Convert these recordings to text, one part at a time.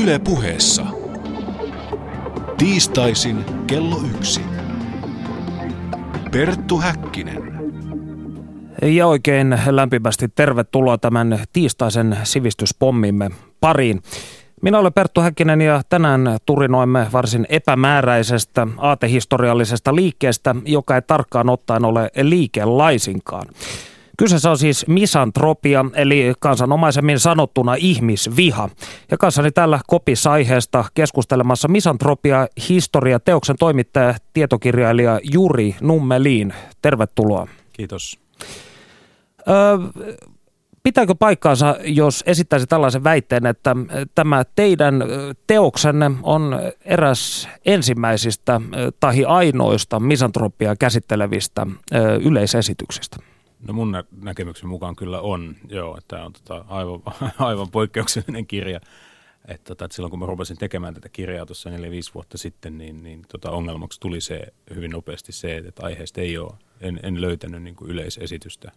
Yle puheessa. Tiistaisin kello yksi. Perttu Häkkinen. Ja oikein lämpimästi tervetuloa tämän tiistaisen sivistyspommimme pariin. Minä olen Perttu Häkkinen ja tänään turinoimme varsin epämääräisestä aatehistoriallisesta liikkeestä, joka ei tarkkaan ottaen ole liike laisinkaan. Kyseessä on siis misantropia, eli kansanomaisemmin sanottuna ihmisviha. Ja kanssani täällä kopissa aiheesta keskustelemassa misantropia historia teoksen toimittaja, tietokirjailija Juri Nummeliin. Tervetuloa. Kiitos. Öö, pitääkö paikkaansa, jos esittäisi tällaisen väitteen, että tämä teidän teoksenne on eräs ensimmäisistä tai ainoista misantropia käsittelevistä yleisesityksistä? No mun nä- näkemyksen mukaan kyllä on, joo, että tämä on tota aivan, aivan poikkeuksellinen kirja. Että, tota, että silloin kun mä rupesin tekemään tätä kirjaa tuossa 4-5 vuotta sitten, niin, niin tota ongelmaksi tuli se hyvin nopeasti se, että aiheesta ei ole, en, en löytänyt niin yleisesitystä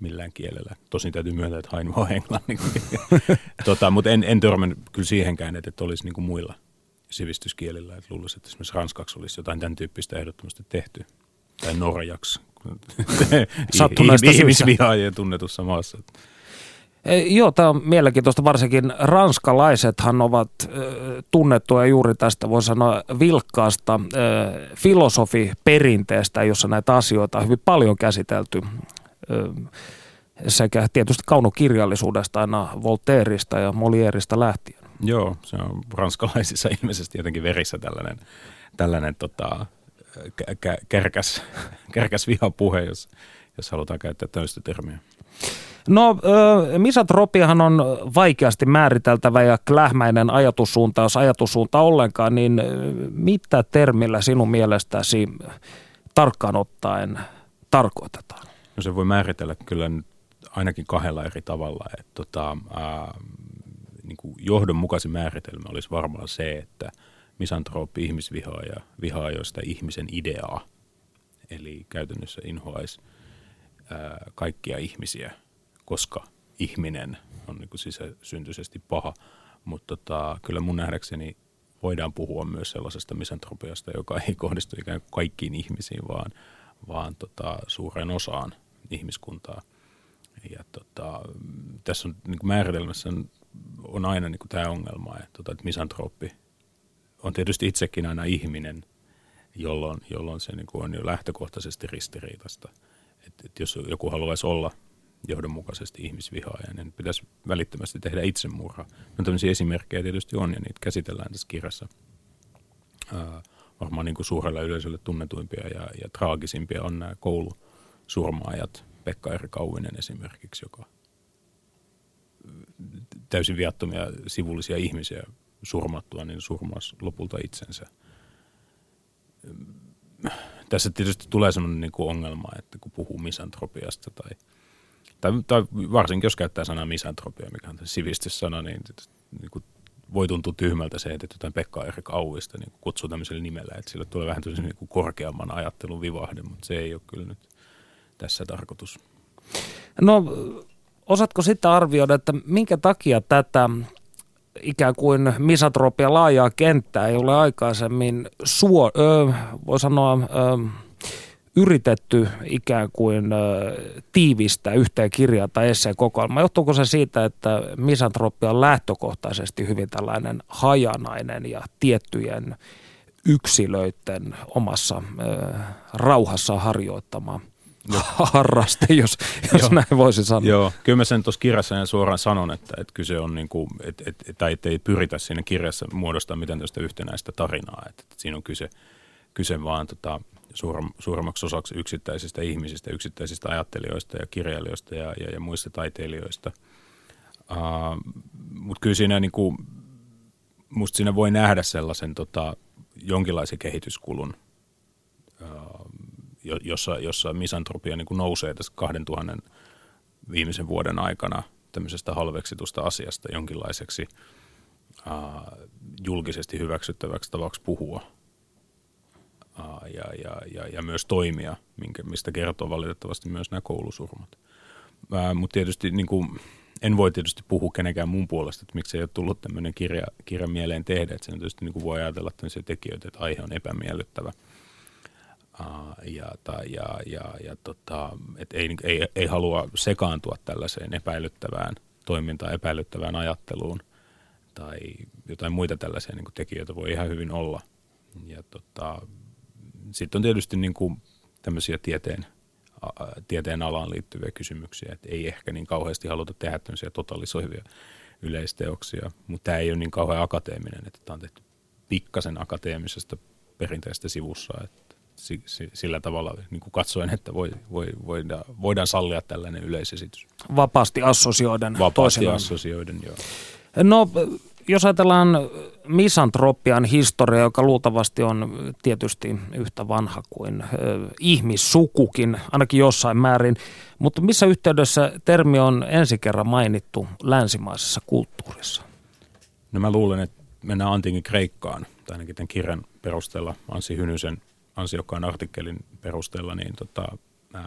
millään kielellä. Tosin täytyy myöntää, että hain vaan englanniksi. tota, mutta en, en törmännyt kyllä siihenkään, että, että olisi niin kuin muilla sivistyskielillä. Että luulisin, että esimerkiksi ranskaksi olisi jotain tämän tyyppistä ehdottomasti tehty. Tai norjaksi, Sattuneesta ihmisvihaajien tunnetussa maassa. E, joo, tämä on mielenkiintoista. Varsinkin ranskalaisethan ovat tunnettuja juuri tästä, voi sanoa, vilkkaasta filosofiperinteestä, jossa näitä asioita on hyvin paljon käsitelty sekä tietysti kaunokirjallisuudesta aina Voltaireista ja Molierista lähtien. Joo, se on ranskalaisissa ilmeisesti jotenkin verissä tällainen, tällainen tota, kä- kärkäs, kärkäs vihapuhe, jos, jos halutaan käyttää tällaista termiä. No, misatropiahan on vaikeasti määriteltävä ja klähmäinen ajatussuunta, jos ajatussuunta ollenkaan, niin mitä termillä sinun mielestäsi tarkkaan ottaen tarkoitetaan? No se voi määritellä kyllä ainakin kahdella eri tavalla. Että tota, ää, niin kuin johdonmukaisin määritelmä olisi varmaan se, että – misantrooppi ihmisvihaaja vihaa joista ihmisen ideaa. Eli käytännössä inhoaisi kaikkia ihmisiä, koska ihminen on niin sisäsyntyisesti paha. Mutta tota, kyllä mun nähdäkseni voidaan puhua myös sellaisesta misantropiasta, joka ei kohdistu ikään kuin kaikkiin ihmisiin, vaan, vaan tota, suureen osaan ihmiskuntaa. Ja tota, tässä on niin määritelmässä on, on aina niin tämä ongelma, että, tota, että misantrooppi on tietysti itsekin aina ihminen, jolloin, jolloin se niin kuin on jo lähtökohtaisesti ristiriitasta. Et, et jos joku haluaisi olla johdonmukaisesti ihmisvihaaja, niin pitäisi välittömästi tehdä itsemurha. No tämmöisiä esimerkkejä tietysti on, ja niitä käsitellään tässä kirjassa. Ää, varmaan niin kuin suurelle yleisölle tunnetuimpia ja, ja traagisimpia on nämä koulusurmaajat, Pekka Eri Kauvinen esimerkiksi, joka täysin viattomia sivullisia ihmisiä surmattua, niin surmas lopulta itsensä. Tässä tietysti tulee sellainen niin kuin ongelma, että kun puhuu misantropiasta tai, tai, tai varsinkin jos käyttää sanaa misantropia, mikä on sivistyssana, niin, niin kuin voi tuntua tyhmältä se, että jotain Pekka Erik Auista niin kutsuu tämmöisellä nimellä, että sille tulee vähän niin kuin korkeamman ajattelun vivahde, mutta se ei ole kyllä nyt tässä tarkoitus. No, osaatko sitten arvioida, että minkä takia tätä ikään kuin misatropia laajaa kenttää ei ole aikaisemmin suo, ö, voi sanoa ö, yritetty ikään kuin ö, tiivistää yhteen kirjaa tai esseen kokoelma. Johtuuko se siitä, että misantropia on lähtökohtaisesti hyvin tällainen hajanainen ja tiettyjen yksilöiden omassa ö, rauhassa harjoittama – harraste, jos, jos näin voisi sanoa. Joo, kyllä mä sen tuossa kirjassa suoraan sanon, että, että kyse on niin kuin, että, että, tai että ei pyritä siinä kirjassa muodostaa mitään tästä yhtenäistä tarinaa, että, että siinä on kyse, kyse vaan tota, suurem, suuremmaksi osaksi yksittäisistä ihmisistä, yksittäisistä ajattelijoista ja kirjailijoista ja, ja, ja muista taiteilijoista. Uh, Mutta kyllä siinä niin kuin, musta siinä voi nähdä sellaisen tota, jonkinlaisen kehityskulun – jossa, jossa misantropia niin kuin nousee tässä 2000 viimeisen vuoden aikana tämmöisestä halveksitusta asiasta jonkinlaiseksi uh, julkisesti hyväksyttäväksi tavaksi puhua uh, ja, ja, ja, ja myös toimia, minkä, mistä kertoo valitettavasti myös nämä koulusurmat. Mutta tietysti niin kuin, en voi tietysti puhua kenenkään mun puolesta, että miksi ei ole tullut tämmöinen kirja, kirja mieleen tehdä. Että sen tietysti niin kuin voi ajatella tämmöisiä tekijöitä, että aihe on epämiellyttävä. Ja, tai, ja, ja, ja tota, et ei, ei, ei halua sekaantua tällaiseen epäilyttävään toimintaan, epäilyttävään ajatteluun tai jotain muita tällaisia niin kuin tekijöitä voi ihan hyvin olla. Ja tota, sitten on tietysti niin kuin tämmöisiä tieteen, tieteen alaan liittyviä kysymyksiä, että ei ehkä niin kauheasti haluta tehdä tämmöisiä totalisoivia yleisteoksia, mutta tämä ei ole niin kauhean akateeminen, että tämä on tehty pikkasen akateemisesta perinteistä sivussa, että sillä tavalla niin kuin katsoen, että voi, voi, voidaan, voidaan sallia tällainen yleisesitys. Vapaasti assosioiden. Vapaasti toisinaan. assosioiden, joo. No jos ajatellaan misantropian historia, joka luultavasti on tietysti yhtä vanha kuin ihmissukukin, ainakin jossain määrin, mutta missä yhteydessä termi on ensi kerran mainittu länsimaisessa kulttuurissa? No mä luulen, että mennään antiikin Kreikkaan, tai ainakin tämän kirjan perusteella, Ansi Hynysen ansiokkaan artikkelin perusteella, niin tota,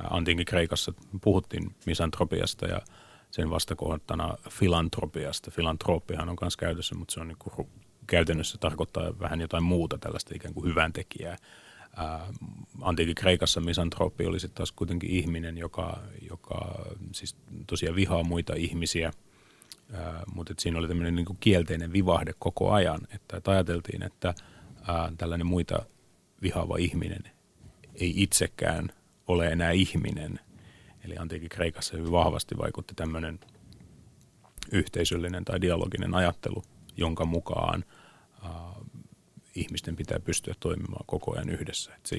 antiikin Kreikassa puhuttiin misantropiasta ja – sen vastakohtana filantropiasta. Filantrooppihan on myös käytössä, mutta se on niin kuin, käytännössä tarkoittaa vähän jotain muuta tällaista ikään kuin hyvän tekijää. antiikin Kreikassa misantrooppi oli sitten taas kuitenkin ihminen, joka, joka siis tosiaan vihaa muita ihmisiä, ää, mutta siinä oli tämmöinen niin kielteinen vivahde koko ajan, että, että ajateltiin, että ää, tällainen muita vihaava ihminen. Ei itsekään ole enää ihminen – Eli antiikin Kreikassa hyvin vahvasti vaikutti tämmöinen yhteisöllinen tai dialoginen ajattelu, jonka mukaan äh, ihmisten pitää pystyä toimimaan koko ajan yhdessä. Että se,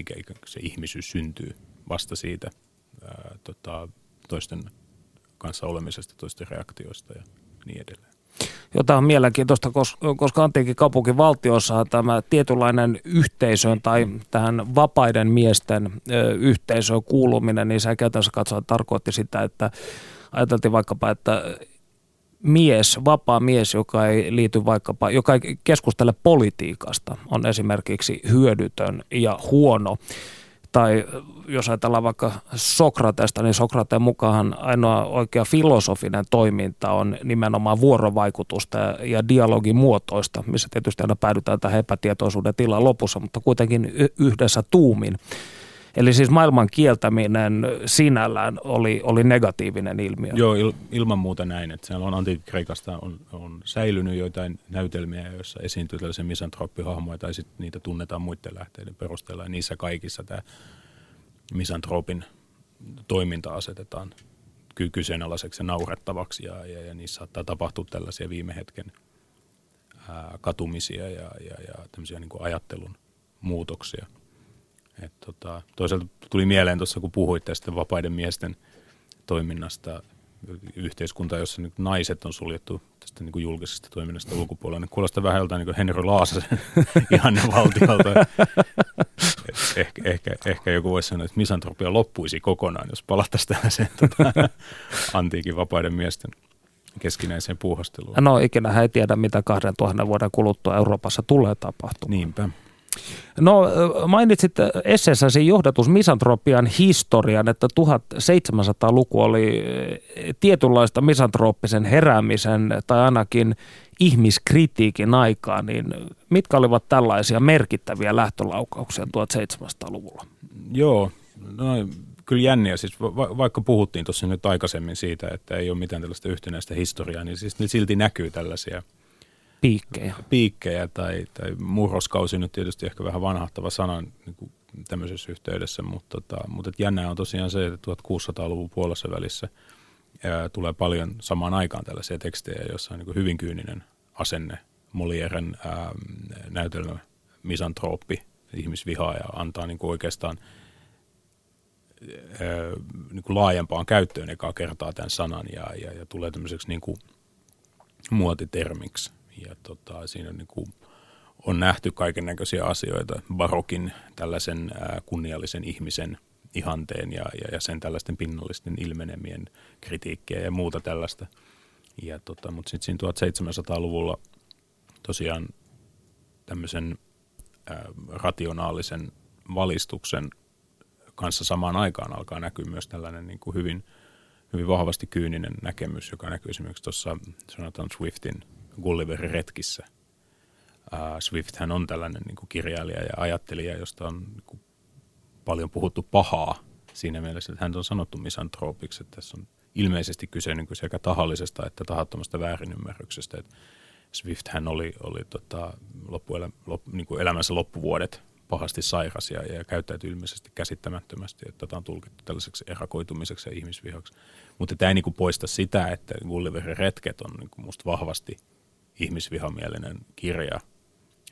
se ihmisyys syntyy vasta siitä äh, tota, toisten kanssa olemisesta, toisten reaktioista ja niin edelleen jota on mielenkiintoista, koska antiikin kaupunkin valtiossa tämä tietynlainen yhteisön tai tähän vapaiden miesten yhteisöön kuuluminen, niin se käytännössä katsoen tarkoitti sitä, että ajateltiin vaikkapa, että mies, vapaa mies, joka ei liity vaikkapa, joka ei keskustele politiikasta, on esimerkiksi hyödytön ja huono. Tai jos ajatellaan vaikka Sokratesta, niin Sokrateen mukaan ainoa oikea filosofinen toiminta on nimenomaan vuorovaikutusta ja dialogin muotoista, missä tietysti aina päädytään tähän epätietoisuuden tilaan lopussa, mutta kuitenkin yhdessä tuumin. Eli siis maailman kieltäminen sinällään oli, oli negatiivinen ilmiö. Joo, il, ilman muuta näin. Että siellä on antiikkreikasta on, on säilynyt joitain näytelmiä, joissa esiintyy tällaisia misantrooppihahmoja, tai sitten niitä tunnetaan muiden lähteiden perusteella. Ja niissä kaikissa tämä misantropin toiminta asetetaan kyseenalaiseksi ja naurettavaksi, ja, ja, ja niissä saattaa tapahtua tällaisia viime hetken ää, katumisia ja, ja, ja tämmöisiä niin kuin ajattelun muutoksia – et tota, toisaalta tuli mieleen tuossa, kun puhuit tästä vapaiden miesten toiminnasta, yhteiskunta, jossa niin naiset on suljettu tästä niin kuin julkisesta toiminnasta ulkopuolella. Niin kuulostaa vähän joltain niin Henry Laasasen ihanne valtiolta. ehkä, ehkä, ehkä joku voisi sanoa, että misantropia loppuisi kokonaan, jos palattaisiin tällaiseen tota, antiikin vapaiden miesten keskinäiseen puuhasteluun. No ikinä ei tiedä, mitä 2000 vuoden kuluttua Euroopassa tulee tapahtumaan. Niinpä. No mainitsit esseessäsi johdatus misantropian historian, että 1700-luku oli tietynlaista misantrooppisen heräämisen tai ainakin ihmiskritiikin aikaa, niin mitkä olivat tällaisia merkittäviä lähtölaukauksia 1700-luvulla? Joo, no kyllä jänniä. Siis va- vaikka puhuttiin tuossa nyt aikaisemmin siitä, että ei ole mitään tällaista yhtenäistä historiaa, niin siis silti näkyy tällaisia – piikkejä. Piikkejä tai, tai murroskausi nyt tietysti ehkä vähän vanhahtava sana niin kuin tämmöisessä yhteydessä, mutta, tota, mutta jännää on tosiaan se, että 1600-luvun puolessa välissä ää, tulee paljon samaan aikaan tällaisia tekstejä, joissa on niin hyvin kyyninen asenne. Molieren ää, näytelmä misantrooppi, ihmisvihaaja, antaa niin kuin oikeastaan ää, niin kuin laajempaan käyttöön ekaa kertaa tämän sanan ja, ja, ja tulee tämmöiseksi niin kuin muotitermiksi ja tota, siinä niin kuin on nähty kaiken näköisiä asioita, barokin tällaisen kunniallisen ihmisen ihanteen ja, ja, ja sen tällaisten pinnallisten ilmenemien kritiikkiä ja muuta tällaista. Ja tota, mutta sitten siinä 1700-luvulla tosiaan tämmöisen ää, rationaalisen valistuksen kanssa samaan aikaan alkaa näkyä myös tällainen niin kuin hyvin, hyvin vahvasti kyyninen näkemys, joka näkyy esimerkiksi tuossa sanotaan Swiftin Gulliverin retkissä. Swift hän on tällainen niin kuin kirjailija ja ajattelija, josta on niin kuin, paljon puhuttu pahaa siinä mielessä, että hän on sanottu misantroopiksi, että tässä on ilmeisesti kyse niin kuin sekä tahallisesta että tahattomasta väärinymmärryksestä. Että Swift hän oli, oli tota, loppuelä, lop, niin kuin elämänsä loppuvuodet pahasti sairas ja, ja käyttäytyi ilmeisesti käsittämättömästi, että tätä on tulkittu tällaiseksi erakoitumiseksi ja ihmisvihaksi. Mutta tämä ei niin kuin poista sitä, että Gulliverin retket on niin kuin musta vahvasti ihmisvihamielinen kirja.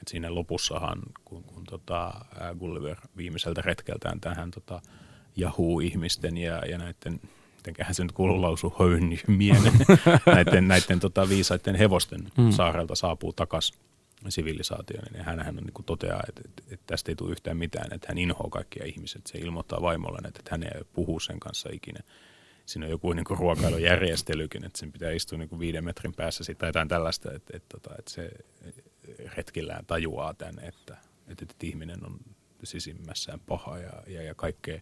Et siinä lopussahan, kun, kun tota, Gulliver viimeiseltä retkeltään tähän tota, jahuu ihmisten ja, ja näiden mitenköhän se nyt kuuluu lausu mielen, näiden, näiden tota, viisaiden hevosten mm. saarelta saapuu takaisin sivilisaatioon, niin hänhän on, niin toteaa, että, että, että, tästä ei tule yhtään mitään, että hän inhoaa kaikkia ihmiset. Se ilmoittaa vaimolle, että, että hän ei puhu sen kanssa ikinä. Siinä on joku niin kuin ruokailujärjestelykin, että sen pitää istua niin kuin viiden metrin päässä siitä tai jotain tällaista, että, että, että, että se retkillään tajuaa tämän, että, että, että ihminen on sisimmässään paha ja, ja, ja kaikkea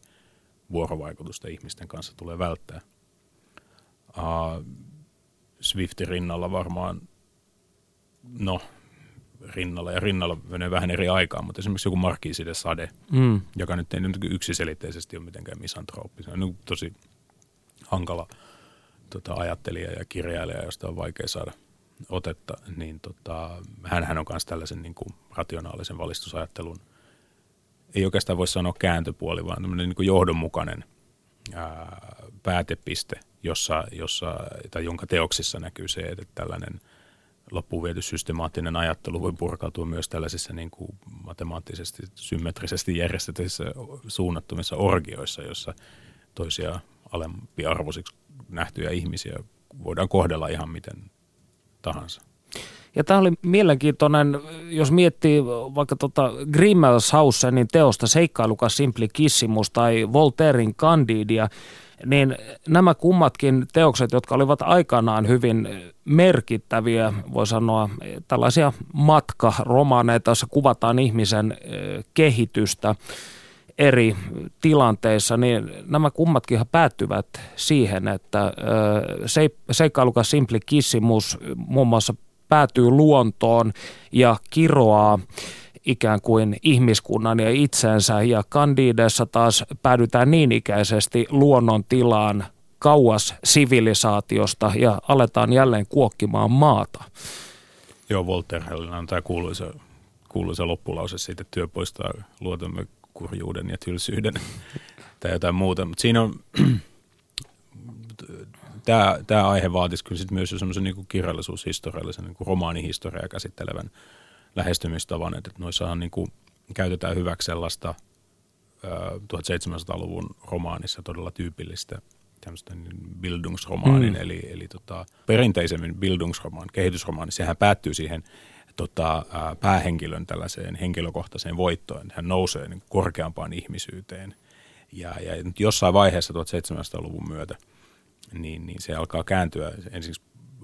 vuorovaikutusta ihmisten kanssa tulee välttää. Uh, Swiftin rinnalla varmaan, no rinnalla ja rinnalla menee vähän eri aikaan, mutta esimerkiksi joku Markiisi de Sade, mm. joka nyt ei nyt yksiselitteisesti ole mitenkään misantrooppi. Se on nyt tosi hankala tota, ajattelija ja kirjailija, josta on vaikea saada otetta, niin tota, hän on myös tällaisen niin kuin, rationaalisen valistusajattelun, ei oikeastaan voi sanoa kääntöpuoli, vaan niin kuin johdonmukainen ää, päätepiste, jossa, jossa, tai jonka teoksissa näkyy se, että tällainen – loppuun viety systemaattinen ajattelu voi purkautua myös tällaisissa niin kuin matemaattisesti, symmetrisesti järjestetyissä suunnattomissa orgioissa, jossa toisia alempiarvoisiksi nähtyjä ihmisiä voidaan kohdella ihan miten tahansa. Ja tämä oli mielenkiintoinen, jos miettii vaikka tota Grimmelshausenin teosta Seikkailukas Simplicissimus tai Voltairein Candidia, niin nämä kummatkin teokset, jotka olivat aikanaan hyvin merkittäviä, voi sanoa tällaisia matkaromaaneita, joissa kuvataan ihmisen kehitystä eri tilanteissa, niin nämä kummatkin päättyvät siihen, että seikkailukas Simplicissimus muun muassa päätyy luontoon ja kiroaa ikään kuin ihmiskunnan ja itsensä ja Candidessa taas päädytään niin ikäisesti luonnon tilaan kauas sivilisaatiosta ja aletaan jälleen kuokkimaan maata. Joo, Voltairella on tämä kuuluisa, kuuluisa loppulause siitä, että työ poistaa luotamme kurjuuden ja tylsyyden tai jotain muuta. Mutta siinä on, tämä, tämä aihe vaatisi kyllä sit myös semmoisen niin kirjallisuushistoriallisen, niin kuin romaanihistoriaa käsittelevän lähestymistavan, että noissahan niin kuin käytetään hyväksi sellaista 1700-luvun romaanissa todella tyypillistä tämmöistä niin Bildungsromaanin, mm. eli, eli tota, perinteisemmin Bildungsromaan, kehitysromaani, sehän päättyy siihen tota, päähenkilön tällaiseen henkilökohtaiseen voittoon. Hän nousee niin korkeampaan ihmisyyteen. Ja, ja jossain vaiheessa 1700-luvun myötä niin, niin se alkaa kääntyä ensin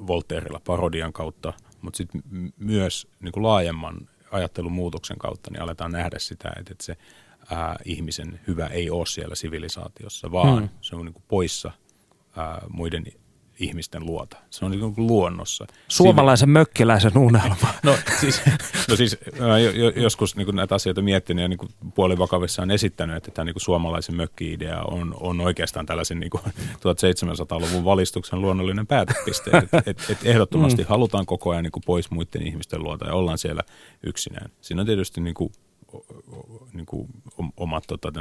Voltairella parodian kautta, mutta sitten myös niin kuin laajemman ajattelun muutoksen kautta niin aletaan nähdä sitä, että, että se ää, ihmisen hyvä ei ole siellä sivilisaatiossa, vaan hmm. se on niin kuin poissa ää, muiden ihmisten luota. Se on niin kuin luonnossa. Suomalaisen Sivi... mökkiläisen unelma. No siis, no siis joskus niin kuin näitä asioita miettinyt ja niin kuin puolivakavissa on esittänyt, että tämä niin kuin suomalaisen mökki-idea on, on oikeastaan tällaisen niin kuin 1700-luvun valistuksen luonnollinen päätepiste. Et, et, et ehdottomasti mm. halutaan koko ajan niin kuin pois muiden ihmisten luota ja ollaan siellä yksinään. Siinä on tietysti niin kuin, niin kuin omat tota,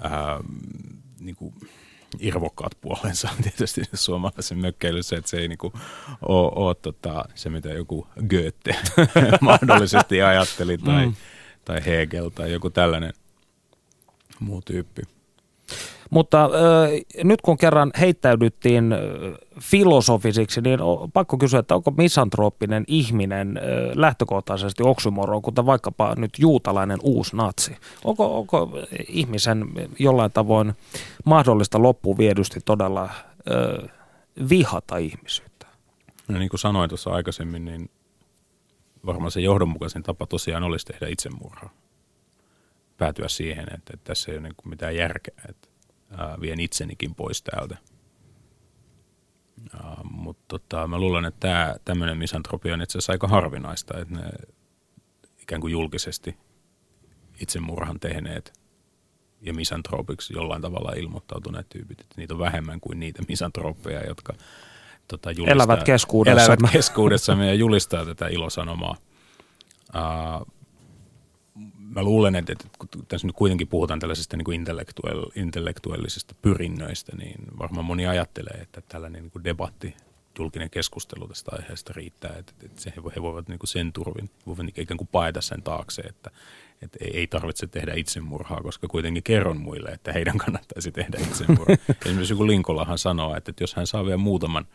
ää, niin kuin, irvokkaat puolensa tietysti suomalaisen mökkeilyssä, että se ei niinku ole, ole tota, se, mitä joku Goethe mahdollisesti ajatteli tai, mm. tai Hegel tai joku tällainen muu tyyppi. Mutta äh, nyt kun kerran heittäydyttiin filosofisiksi, niin on pakko kysyä, että onko misantrooppinen ihminen äh, lähtökohtaisesti oksymoro, kuten vaikkapa nyt juutalainen uusi natsi? Onko, onko ihmisen jollain tavoin mahdollista loppuviedysti todella äh, vihata ihmisyyttä? No niin kuin sanoin tuossa aikaisemmin, niin varmaan se johdonmukaisin tapa tosiaan olisi tehdä itsemurhaa. Päätyä siihen, että, että tässä ei ole niin mitään järkeä, että ää, vien itsenikin pois täältä. Uh, Mutta tota, mä luulen, että tämä tämmöinen misantropia on itse asiassa aika harvinaista, että ne ikään kuin julkisesti itsemurhan tehneet ja misantropiksi jollain tavalla ilmoittautuneet tyypit. Että niitä on vähemmän kuin niitä misantropeja, jotka tota, julistaa, elävät keskuudessa. Elävät keskuudessamme ja julistaa tätä ilosanomaa. Uh, mä luulen, että, että kun tässä nyt kuitenkin puhutaan tällaisista niin kuin intellektuell, intellektuellisista pyrinnöistä, niin varmaan moni ajattelee, että tällainen niin kuin debatti, julkinen keskustelu tästä aiheesta riittää, että, että se, he voivat niin kuin sen turvin, voivat ikään kuin paeta sen taakse, että, että ei tarvitse tehdä itsemurhaa, koska kuitenkin kerron muille, että heidän kannattaisi tehdä itsemurhaa. Esimerkiksi joku Linkolahan sanoo, että, että jos hän saa vielä muutaman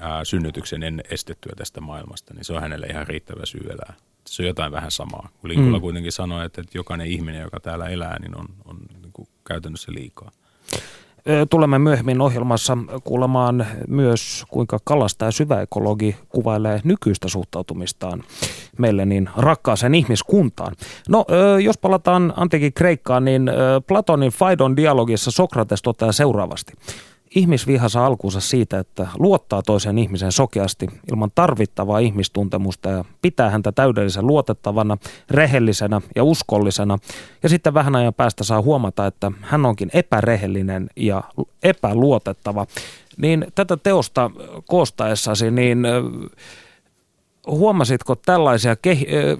ää, synnytyksen en estettyä tästä maailmasta, niin se on hänelle ihan riittävä syy elää se on jotain vähän samaa. Linkola mm. kuitenkin sanoi, että, että jokainen ihminen, joka täällä elää, niin on, on niin kuin käytännössä liikaa. Tulemme myöhemmin ohjelmassa kuulemaan myös, kuinka kalastaja syväekologi kuvailee nykyistä suhtautumistaan meille niin rakkaaseen ihmiskuntaan. No, jos palataan antiikin Kreikkaan, niin Platonin Faidon dialogissa Sokrates toteaa seuraavasti. Ihmisviha saa alkuunsa siitä, että luottaa toisen ihmisen sokeasti ilman tarvittavaa ihmistuntemusta ja pitää häntä täydellisen luotettavana, rehellisenä ja uskollisena. Ja sitten vähän ajan päästä saa huomata, että hän onkin epärehellinen ja epäluotettava. Niin tätä teosta koostaessasi, niin huomasitko tällaisia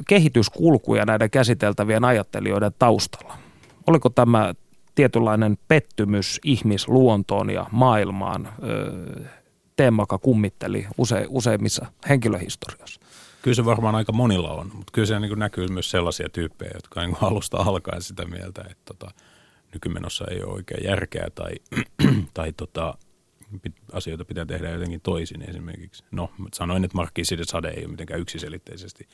kehityskulkuja näiden käsiteltävien ajattelijoiden taustalla? Oliko tämä tietynlainen pettymys ihmisluontoon ja maailmaan teema, joka kummitteli use, useimmissa henkilöhistorioissa. Kyllä se varmaan aika monilla on, mutta kyllä se niin näkyy myös sellaisia tyyppejä, jotka niin alusta alkaen sitä mieltä, että tota, nykymenossa ei ole oikein järkeä tai, tai tota, asioita pitää tehdä jotenkin toisin esimerkiksi. No, sanoin, että Markki Sade ei ole mitenkään yksiselitteisesti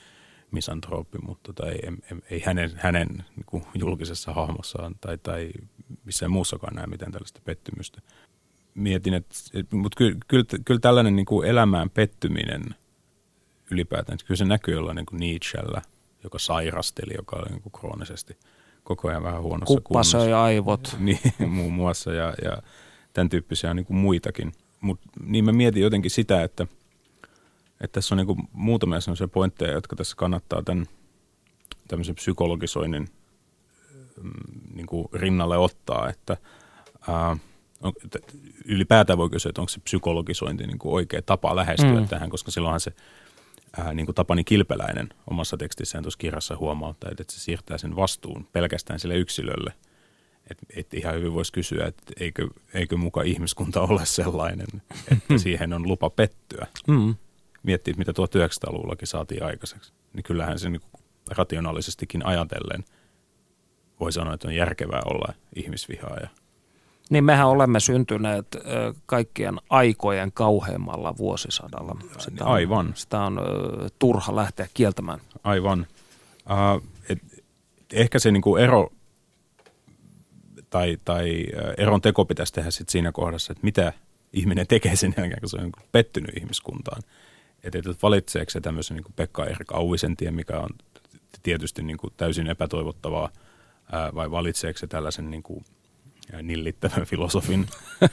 misantrooppi, mutta tota, ei, ei, hänen, hänen niin kuin julkisessa hahmossaan tai, tai missään muussakaan näe mitään tällaista pettymystä. Mietin, että, mutta kyllä, kyllä, kyllä tällainen niin kuin elämään pettyminen ylipäätään, kyllä se näkyy jollain niin kuin Nietzschellä, joka sairasteli, joka oli niin kuin kroonisesti koko ajan vähän huonossa Kuppa kunnossa. söi aivot. Niin, muun muassa ja, ja tämän tyyppisiä niin kuin muitakin. Mutta niin mä mietin jotenkin sitä, että – että tässä on niin muutamia sellaisia pointteja, jotka tässä kannattaa tämän tämmöisen psykologisoinnin mm, niin kuin rinnalle ottaa, että ää, ylipäätään voi kysyä, että onko se psykologisointi niin kuin oikea tapa lähestyä mm. tähän, koska silloinhan se ää, niin kuin Tapani Kilpeläinen omassa tekstissään tuossa kirjassa huomauttaa, että se siirtää sen vastuun pelkästään sille yksilölle. Että et ihan hyvin voisi kysyä, että eikö, eikö muka ihmiskunta ole sellainen, että siihen on lupa pettyä. Mm miettii, mitä 1900-luvullakin saatiin aikaiseksi, niin kyllähän se niin rationaalisestikin ajatellen voi sanoa, että on järkevää olla ihmisvihaaja. Niin mehän olemme syntyneet kaikkien aikojen kauheimmalla vuosisadalla. Sitä on, Aivan. Sitä on turha lähteä kieltämään. Aivan. Uh, et, ehkä se niinku ero tai, tai eron teko pitäisi tehdä sit siinä kohdassa, että mitä ihminen tekee sen jälkeen, kun se on niinku pettynyt ihmiskuntaan että, että valitseeko se tämmöisen niin Pekka Erik Auvisen tien, mikä on tietysti niin kuin täysin epätoivottavaa, ää, vai valitseeko se tällaisen niin kuin nillittävän filosofin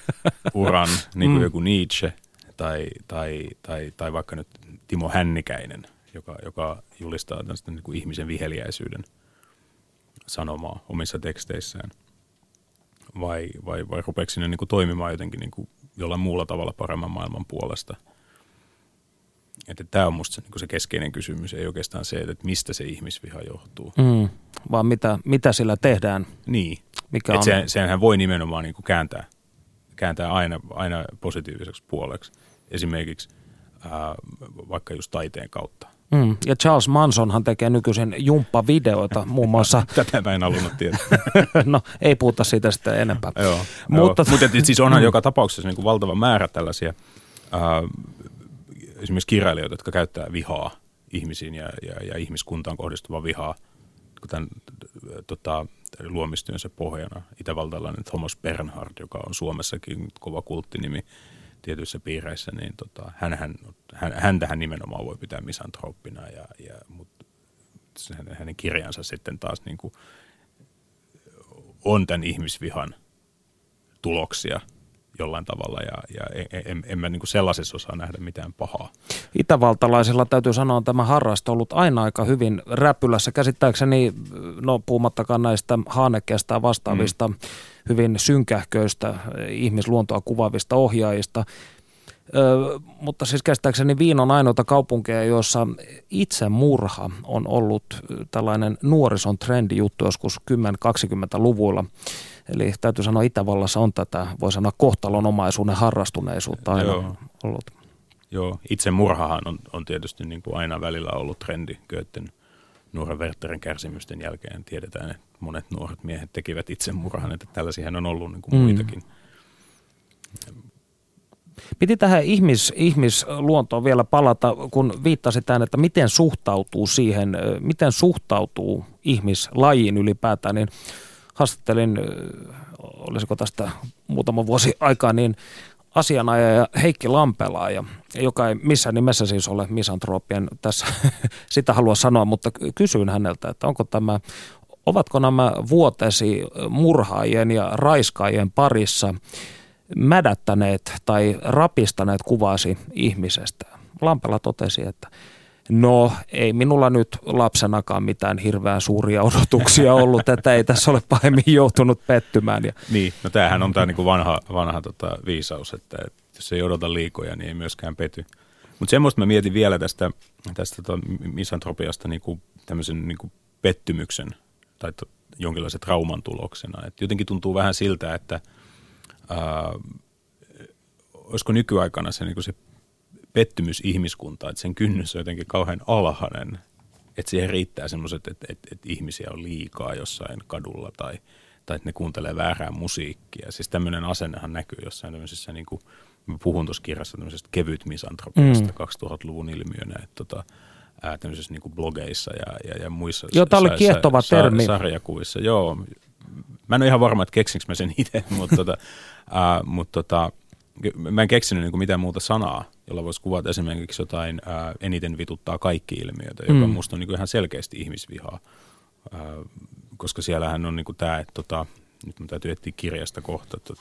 uran, niin kuin mm. joku Nietzsche tai, tai, tai, tai vaikka nyt Timo Hännikäinen, joka, joka julistaa tällaista niin kuin ihmisen viheliäisyyden sanomaa omissa teksteissään. Vai, vai, vai rupeeko sinne niin kuin toimimaan jotenkin niin kuin jollain muulla tavalla paremman maailman puolesta – että tämä on minusta se, niin se keskeinen kysymys, ei oikeastaan se, että mistä se ihmisviha johtuu. Mm, vaan mitä, mitä sillä tehdään. Niin, mikä on... se, sehän voi nimenomaan niin kuin kääntää, kääntää aina, aina positiiviseksi puoleksi. Esimerkiksi ää, vaikka just taiteen kautta. Mm. Ja Charles Mansonhan tekee nykyisin jumppavideoita muun muassa. Tätä mä en halunnut tietää. no ei puhuta siitä sitten enempää. Joo, Mutta, joo. Mutta siis onhan joka tapauksessa niin kuin valtava määrä tällaisia ää, esimerkiksi kirjailijoita, jotka käyttää vihaa ihmisiin ja, ja, ja ihmiskuntaan kohdistuvaa vihaa tämän tota, luomistyönsä pohjana. Itävaltalainen Thomas Bernhard, joka on Suomessakin kova kulttinimi tietyissä piireissä, niin tota, hän, hän, hän, häntähän nimenomaan voi pitää misantrooppina, ja, ja, mutta hänen kirjansa sitten taas niin kuin on tämän ihmisvihan tuloksia jollain tavalla ja, ja en, en, en mä niin sellaisessa osaa nähdä mitään pahaa. Itävaltalaisilla täytyy sanoa, että tämä harrasto on ollut aina aika hyvin räpylässä. Käsittääkseni, no puhumattakaan näistä haanekeista vastaavista mm. hyvin synkähköistä ihmisluontoa kuvaavista ohjaajista. Ö, mutta siis käsittääkseni Viin on ainoita kaupunkeja, joissa itsemurha on ollut tällainen nuorison juttu joskus 10-20-luvuilla. Eli täytyy sanoa, Itävallassa on tätä, voi sanoa, kohtalonomaisuuden harrastuneisuutta aina Joo. ollut. Joo, itsemurhahan on, on tietysti niin kuin aina välillä ollut trendi Goethen nuoren Wertherin kärsimysten jälkeen. Tiedetään, että monet nuoret miehet tekivät itsemurhan, että tällaisia on ollut niin kuin mm. Piti tähän ihmis, ihmisluontoon vielä palata, kun viittasit tähän, että miten suhtautuu siihen, miten suhtautuu ihmislajiin ylipäätään, niin haastattelin, olisiko tästä muutama vuosi aikaa, niin asianajaja Heikki Lampelaa, ja, joka ei missään nimessä siis ole misantropien tässä sitä halua sanoa, mutta kysyin häneltä, että onko tämä, ovatko nämä vuotesi murhaajien ja raiskaajien parissa mädättäneet tai rapistaneet kuvasi ihmisestä. Lampela totesi, että No ei minulla nyt lapsenakaan mitään hirveän suuria odotuksia ollut, että ei tässä ole pahemmin joutunut pettymään. Ja. Niin, no tämähän on tämä niinku vanha, vanha tota viisaus, että, että jos ei odota liikoja, niin ei myöskään pety. Mutta semmoista mä mietin vielä tästä, tästä tota misantropiasta niinku tämmöisen niinku pettymyksen tai to, jonkinlaisen trauman tuloksena. Et jotenkin tuntuu vähän siltä, että ää, olisiko nykyaikana se, niinku se pettymys ihmiskuntaa, että sen kynnys on jotenkin kauhean alhainen, että siihen riittää semmoiset, että, että, että ihmisiä on liikaa jossain kadulla tai, tai että ne kuuntelee väärää musiikkia. Siis tämmöinen asennehan näkyy jossain tämmöisessä, niin kuin mä puhun tuossa kirjassa tämmöisestä kevyt misantropiasta mm. 2000-luvun ilmiönä, että tota, ää, tämmöisissä niin kuin blogeissa ja, ja, ja muissa Joo, tämä oli kiehtova sa, termi. sarjakuvissa. Joo, mä en ole ihan varma, että keksinkö mä sen itse, mutta, tota, ää, mutta tota, mä en keksinyt niin mitään muuta sanaa, jolla voisi kuvata esimerkiksi jotain ää, eniten vituttaa kaikki ilmiötä, joka mm. musta on niin ihan selkeästi ihmisvihaa. Ää, koska siellähän on niin tämä, että tota, nyt mun täytyy etsiä kirjasta kohta, että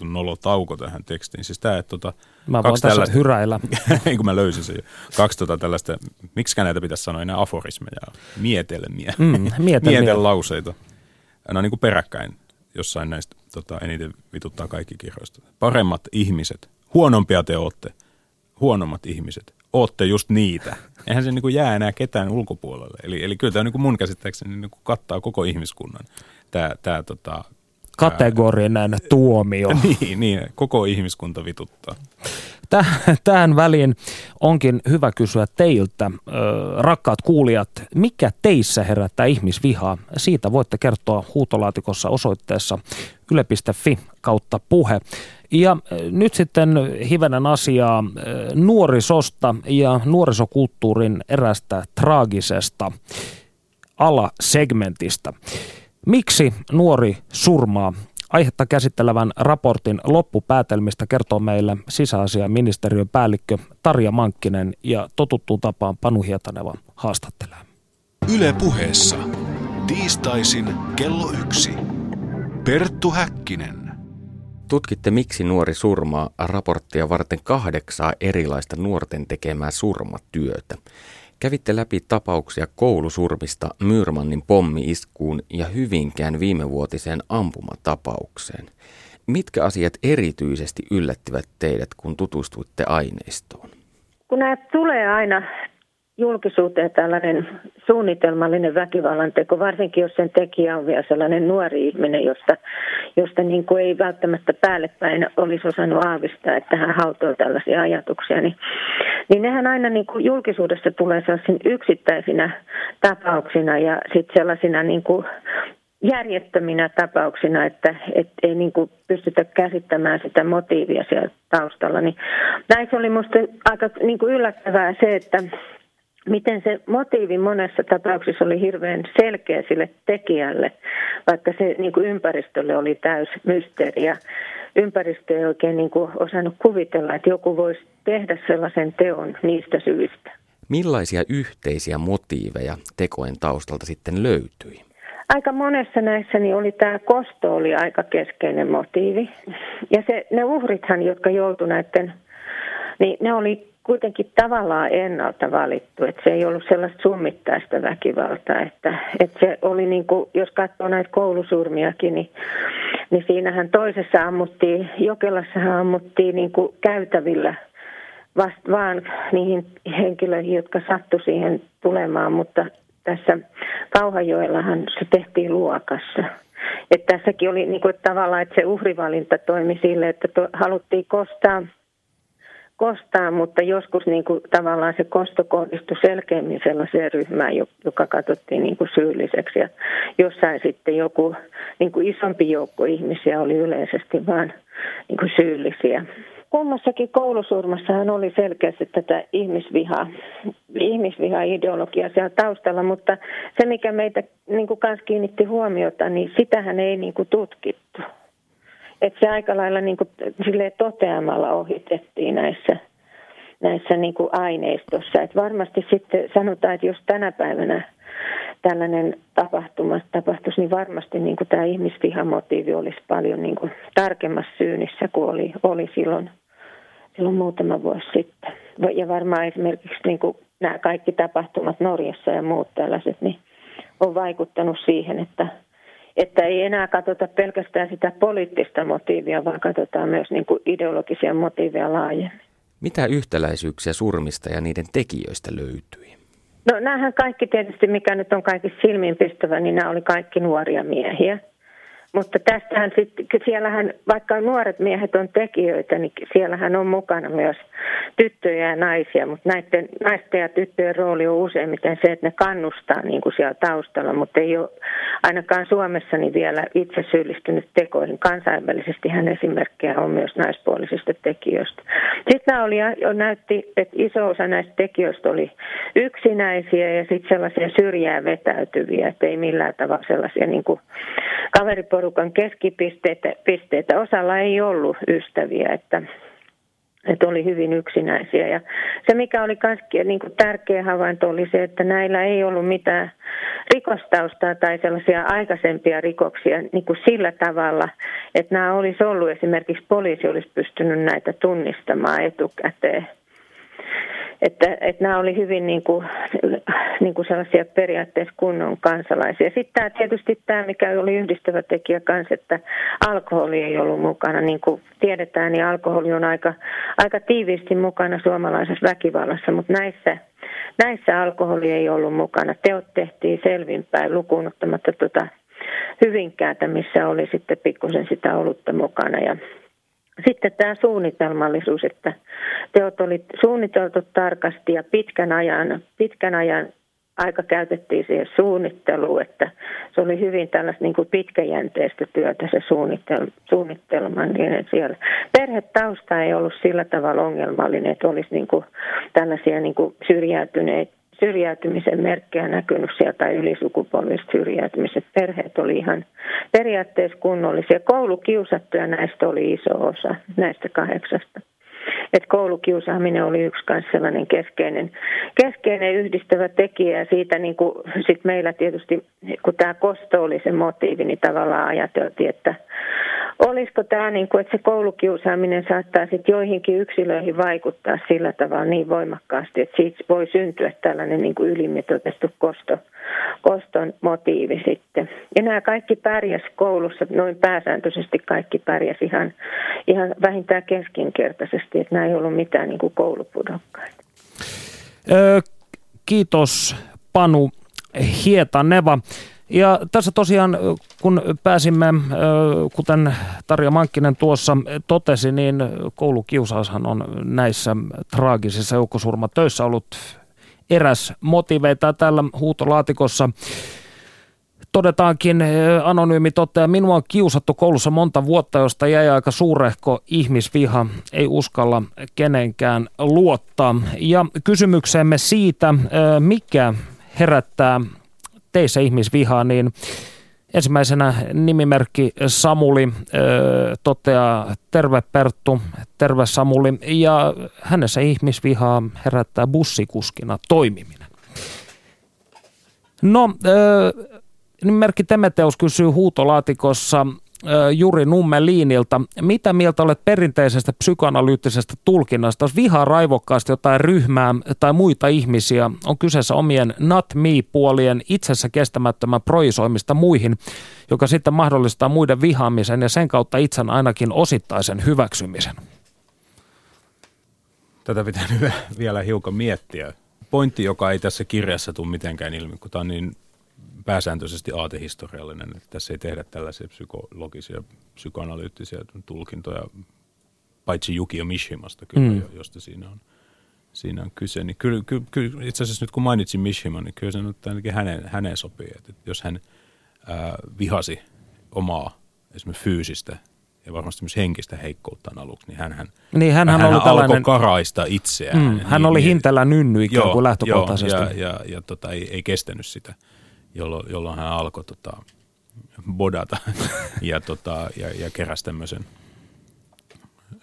on nolo tauko tähän tekstiin. Siis tämä, että tota, mä kaksi tällaista, hyräillä. ei kun mä löysin sen. Kaksi tota tällaista, miksi näitä pitäisi sanoa enää aforismeja, mietelmiä, mm, mietelauseita. On niin kuin peräkkäin jossain näistä tota, eniten vituttaa kaikki kirjoista. Paremmat ihmiset, huonompia te ootte, huonommat ihmiset, ootte just niitä. Eihän se niin jää enää ketään ulkopuolelle. Eli, eli kyllä tämä niin mun käsittääkseni niin kattaa koko ihmiskunnan. Tämä, tämä, tota, Kategorinen ää, tuomio. Niin, niin, koko ihmiskunta vituttaa. Tähän väliin onkin hyvä kysyä teiltä, rakkaat kuulijat, mikä teissä herättää ihmisvihaa? Siitä voitte kertoa huutolaatikossa osoitteessa yle.fi kautta puhe. Ja nyt sitten hivenen asiaa nuorisosta ja nuorisokulttuurin erästä traagisesta alasegmentistä. Miksi nuori surmaa Aihetta käsittelevän raportin loppupäätelmistä kertoo meille sisäasiaministeriön päällikkö Tarja Mankkinen ja totuttuun tapaan Panu Hietaneva haastattelee. Yle puheessa. Tiistaisin kello yksi. Perttu Häkkinen. Tutkitte Miksi nuori surmaa raporttia varten kahdeksaa erilaista nuorten tekemää surmatyötä. Kävitte läpi tapauksia koulusurmista Myyrmannin pommi-iskuun ja Hyvinkään viimevuotiseen ampumatapaukseen. Mitkä asiat erityisesti yllättivät teidät, kun tutustuitte aineistoon? Kun nämä tulee aina julkisuuteen tällainen suunnitelmallinen väkivallan teko, varsinkin jos sen tekijä on vielä sellainen nuori ihminen, josta, josta niin kuin ei välttämättä päälle päin olisi osannut aavistaa, että hän hautoo tällaisia ajatuksia, niin, niin nehän aina niin kuin julkisuudessa tulee sellaisina yksittäisinä tapauksina ja sitten sellaisina niin kuin järjettöminä tapauksina, että et ei niin kuin pystytä käsittämään sitä motiivia siellä taustalla. Niin näissä oli minusta aika niin kuin yllättävää se, että miten se motiivi monessa tapauksessa oli hirveän selkeä sille tekijälle, vaikka se niin kuin ympäristölle oli täys mysteeri. Ja ympäristö ei oikein niin kuin osannut kuvitella, että joku voisi tehdä sellaisen teon niistä syistä. Millaisia yhteisiä motiiveja tekojen taustalta sitten löytyi? aika monessa näissä niin oli tämä kosto oli aika keskeinen motiivi. Ja se, ne uhrithan, jotka joutuivat näiden, niin ne oli kuitenkin tavallaan ennalta valittu, että se ei ollut sellaista summittaista väkivaltaa, että, että se oli niin kuin, jos katsoo näitä koulusurmiakin, niin, niin siinähän toisessa ammuttiin, Jokelassahan ammuttiin niin kuin käytävillä vasta vaan niihin henkilöihin, jotka sattu siihen tulemaan, mutta tässä Kauhajoellahan se tehtiin luokassa. Että tässäkin oli niin kuin, tavallaan, että se uhrivalinta toimi sille, että to, haluttiin kostaa – kostaa, mutta joskus niin kuin, tavallaan se kosto kohdistui selkeämmin sellaiseen ryhmään, joka katsottiin niin kuin syylliseksi. Ja jossain sitten joku niin kuin isompi joukko ihmisiä oli yleisesti vain niin kuin syyllisiä. Kummassakin koulusurmassahan oli selkeästi tätä ihmisvihaa, ihmisviha-ideologiaa siellä taustalla, mutta se mikä meitä niin kuin kiinnitti huomiota, niin sitähän ei niin kuin tutkittu. Että se aika lailla niin kuin, toteamalla ohitettiin näissä, näissä niin kuin aineistossa. Et varmasti sitten sanotaan, että jos tänä päivänä tällainen tapahtuma tapahtuisi, niin varmasti niin kuin tämä ihmisvihamotiivi olisi paljon niin kuin tarkemmassa syynissä kuin oli, oli silloin, silloin muutama vuosi sitten. Ja varmaan esimerkiksi niin kuin nämä kaikki tapahtumat Norjassa ja muut tällaiset, niin on vaikuttanut siihen, että että ei enää katsota pelkästään sitä poliittista motiivia, vaan katsotaan myös niin kuin ideologisia motiiveja laajemmin. Mitä yhtäläisyyksiä surmista ja niiden tekijöistä löytyi? No näähän kaikki tietysti, mikä nyt on kaikki silmiinpistävä, niin nämä oli kaikki nuoria miehiä. Mutta tästähän sitten, siellähän, vaikka nuoret miehet on tekijöitä, niin siellähän on mukana myös tyttöjä ja naisia, mutta näiden naisten ja tyttöjen rooli on useimmiten se, että ne kannustaa niin kuin siellä taustalla, mutta ei ole ainakaan Suomessa niin vielä itse syyllistynyt tekoihin. Kansainvälisesti hän esimerkkejä on myös naispuolisista tekijöistä. Sitten oli, jo näytti, että iso osa näistä tekijöistä oli yksinäisiä ja sitten sellaisia syrjää vetäytyviä, että ei millään tavalla sellaisia niin kuin kaveriporukan keskipisteitä. Pisteitä. Osalla ei ollut ystäviä, että että oli hyvin yksinäisiä. Ja se, mikä oli myös niin kuin tärkeä havainto, oli se, että näillä ei ollut mitään rikostaustaa tai sellaisia aikaisempia rikoksia niin kuin sillä tavalla, että nämä olisi ollut esimerkiksi poliisi olisi pystynyt näitä tunnistamaan etukäteen. Että, että nämä oli hyvin niin kuin, niin kuin sellaisia periaatteessa kunnon kansalaisia. Sitten tämä, tietysti tämä, mikä oli yhdistävä tekijä kanssa, että alkoholi ei ollut mukana. Niin kuin tiedetään, niin alkoholi on aika, aika tiiviisti mukana suomalaisessa väkivallassa, mutta näissä, näissä alkoholi ei ollut mukana. Teot tehtiin selvinpäin lukuun ottamatta tuota Hyvinkäätä, missä oli sitten pikkusen sitä olutta mukana. Ja sitten tämä suunnitelmallisuus, että teot oli suunniteltu tarkasti ja pitkän ajan, pitkän ajan aika käytettiin siihen suunnitteluun, että se oli hyvin tällaista niin kuin pitkäjänteistä työtä se suunnitelma, niin siellä perhetausta ei ollut sillä tavalla ongelmallinen, että olisi niin kuin tällaisia niin kuin syrjäytyneitä syrjäytymisen merkkejä näkynyt sieltä ylisukupolviset syrjäytymiset. Perheet oli ihan periaatteessa kunnollisia. Koulukiusattuja näistä oli iso osa, näistä kahdeksasta. Et koulukiusaaminen oli yksi sellainen keskeinen, keskeinen yhdistävä tekijä ja siitä niin kuin, sit meillä tietysti, kun tämä kosto oli se motiivi, niin tavallaan ajateltiin, että olisiko tämä, niin kuin, että se koulukiusaaminen saattaa sitten joihinkin yksilöihin vaikuttaa sillä tavalla niin voimakkaasti, että siitä voi syntyä tällainen niin kuin ylimitoitettu kosto, koston motiivi sitten. Ja nämä kaikki pärjäs koulussa, noin pääsääntöisesti kaikki pärjäs ihan, ihan vähintään keskinkertaisesti, että nämä ei ollut mitään niin kuin koulupudokkaita. Öö, kiitos Panu Hietaneva. Ja tässä tosiaan, kun pääsimme, kuten Tarja Mankkinen tuossa totesi, niin koulukiusaushan on näissä traagisissa joukkosurmatöissä ollut eräs motiveita tällä huutolaatikossa. Todetaankin, anonyymi toteaa, minua on kiusattu koulussa monta vuotta, josta jäi aika suurehko ihmisviha, ei uskalla kenenkään luottaa. Ja kysymyksemme siitä, mikä herättää teissä ihmisvihaa, niin ensimmäisenä nimimerkki Samuli toteaa terve Perttu, terve Samuli ja hänessä ihmisvihaa herättää bussikuskina toimiminen. No, ö, Nimimerkki Temeteus kysyy huutolaatikossa Juri Nummeliinilta. Mitä mieltä olet perinteisestä psykoanalyyttisestä tulkinnasta? Jos vihaa raivokkaasti jotain ryhmää tai muita ihmisiä, on kyseessä omien not me-puolien itsessä kestämättömän projisoimista muihin, joka sitten mahdollistaa muiden vihaamisen ja sen kautta itsen ainakin osittaisen hyväksymisen. Tätä pitää vielä hiukan miettiä. Pointti, joka ei tässä kirjassa tule mitenkään ilmi, kun tämä on niin pääsääntöisesti aatehistoriallinen, että tässä ei tehdä tällaisia psykologisia, psykoanalyyttisiä tulkintoja, paitsi Yukio Mishimasta kyllä, mm. josta siinä on, siinä on kyse. Niin kyllä, kyllä, kyllä, itse asiassa nyt kun mainitsin Mishima, niin kyllä se nyt ainakin häneen, häneen sopii, että jos hän ää, vihasi omaa esimerkiksi fyysistä ja varmasti myös henkistä heikkouttaan aluksi, niin hän, hän, niin, hän, hän oli tällainen, karaista itseään. Mm, hän niin, oli niin, hintellä nynny ikään kuin joo, lähtökohtaisesti. Joo, ja, ja, ja tota, ei, ei kestänyt sitä jolloin, jolloin hän alkoi tota, bodata ja, tota, ja, ja keräsi tämmöisen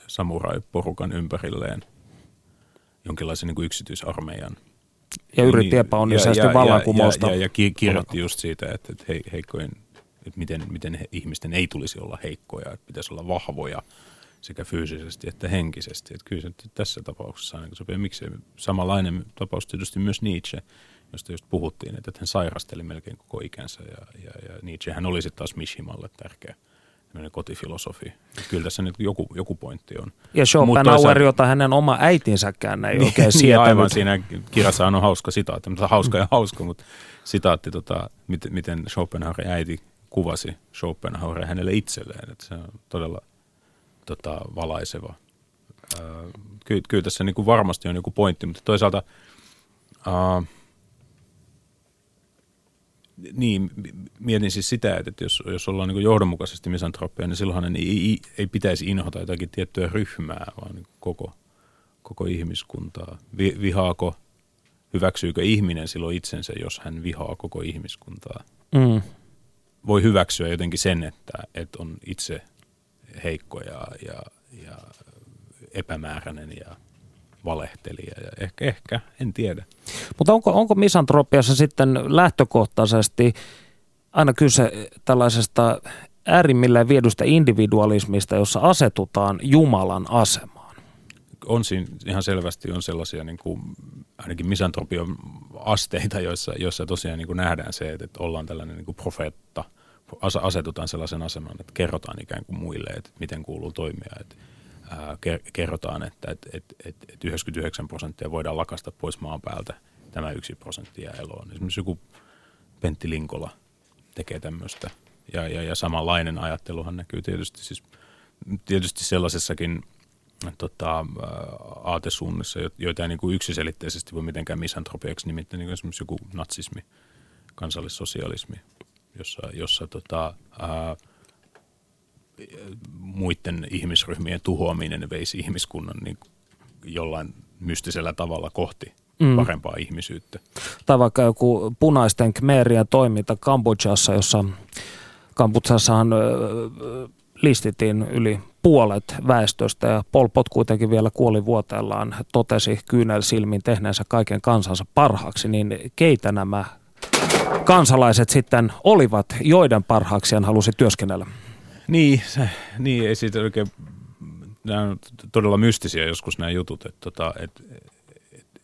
samurai-porukan ympärilleen jonkinlaisen niin kuin yksityisarmeijan. Ja yritti niin, epäonnisesti ja, vallankumousta. Ja, ja, ja, ja kirjoitti just siitä, että, että he, heikkojen, että miten, miten he, ihmisten ei tulisi olla heikkoja, että pitäisi olla vahvoja sekä fyysisesti että henkisesti. Että kyllä se tässä tapauksessa niin sopii. Miksi samanlainen tapaus tietysti myös Nietzsche – josta just puhuttiin, että hän sairasteli melkein koko ikänsä ja, ja, ja Nietzschehän oli sitten taas Mishimalle tärkeä kotifilosofi. Kyllä tässä nyt joku, joku pointti on. Ja Schopenhauer, jota hänen oma äitinsäkään ei niin, oikein niin, aivan siinä kirjassa on hauska sitaatti, mutta hauska ja hauska, mutta sitaatti, tota, miten, miten Schopenhauerin äiti kuvasi Schopenhaueria hänelle itselleen, että se on todella tota, valaiseva. Kyllä, kyllä tässä niin kuin varmasti on joku pointti, mutta toisaalta äh, niin, mietin siis sitä, että jos, jos ollaan niin johdonmukaisesti misantropia, niin silloinhan ei, ei, ei pitäisi inhota jotakin tiettyä ryhmää, vaan niin koko, koko ihmiskuntaa. Vi, vihaako, hyväksyykö ihminen silloin itsensä, jos hän vihaa koko ihmiskuntaa? Mm. Voi hyväksyä jotenkin sen, että, että on itse heikko ja, ja, ja epämääräinen ja valehtelija. Ja ehkä, ehkä, en tiedä. Mutta onko, onko misantropiassa sitten lähtökohtaisesti aina kyse tällaisesta äärimmilleen viedystä individualismista, jossa asetutaan Jumalan asemaan? On siinä ihan selvästi on sellaisia niin kuin, ainakin misantropion asteita, joissa, joissa tosiaan niin kuin nähdään se, että, että ollaan tällainen niin kuin profeetta, asetutaan sellaisen aseman, että kerrotaan ikään kuin muille, että miten kuuluu toimia. Että kerrotaan, että et, et, et, et 99 prosenttia voidaan lakasta pois maan päältä, tämä yksi prosentti jää eloon. Esimerkiksi joku Pentti Linkola tekee tämmöistä. Ja, ja, ja samanlainen ajatteluhan näkyy tietysti, siis, tietysti sellaisessakin tota, aatesuunnissa, joita ei niin kuin yksiselitteisesti voi mitenkään misantropiaksi nimittäin niin kuin esimerkiksi joku natsismi, kansallissosialismi, jossa, jossa tota, ää, muiden ihmisryhmien tuhoaminen veisi ihmiskunnan niin jollain mystisellä tavalla kohti mm. parempaa ihmisyyttä. Tai vaikka joku punaisten kmeerien toiminta Kambodžassa, jossa Kambodžassahan listitin yli puolet väestöstä ja Pol Pot kuitenkin vielä kuoli vuoteellaan, totesi kyynel silmin tehneensä kaiken kansansa parhaaksi, niin keitä nämä kansalaiset sitten olivat, joiden parhaaksi hän halusi työskennellä? Niin, se, niin ei siitä oikein, nämä on todella mystisiä joskus nämä jutut, että tota, et, et,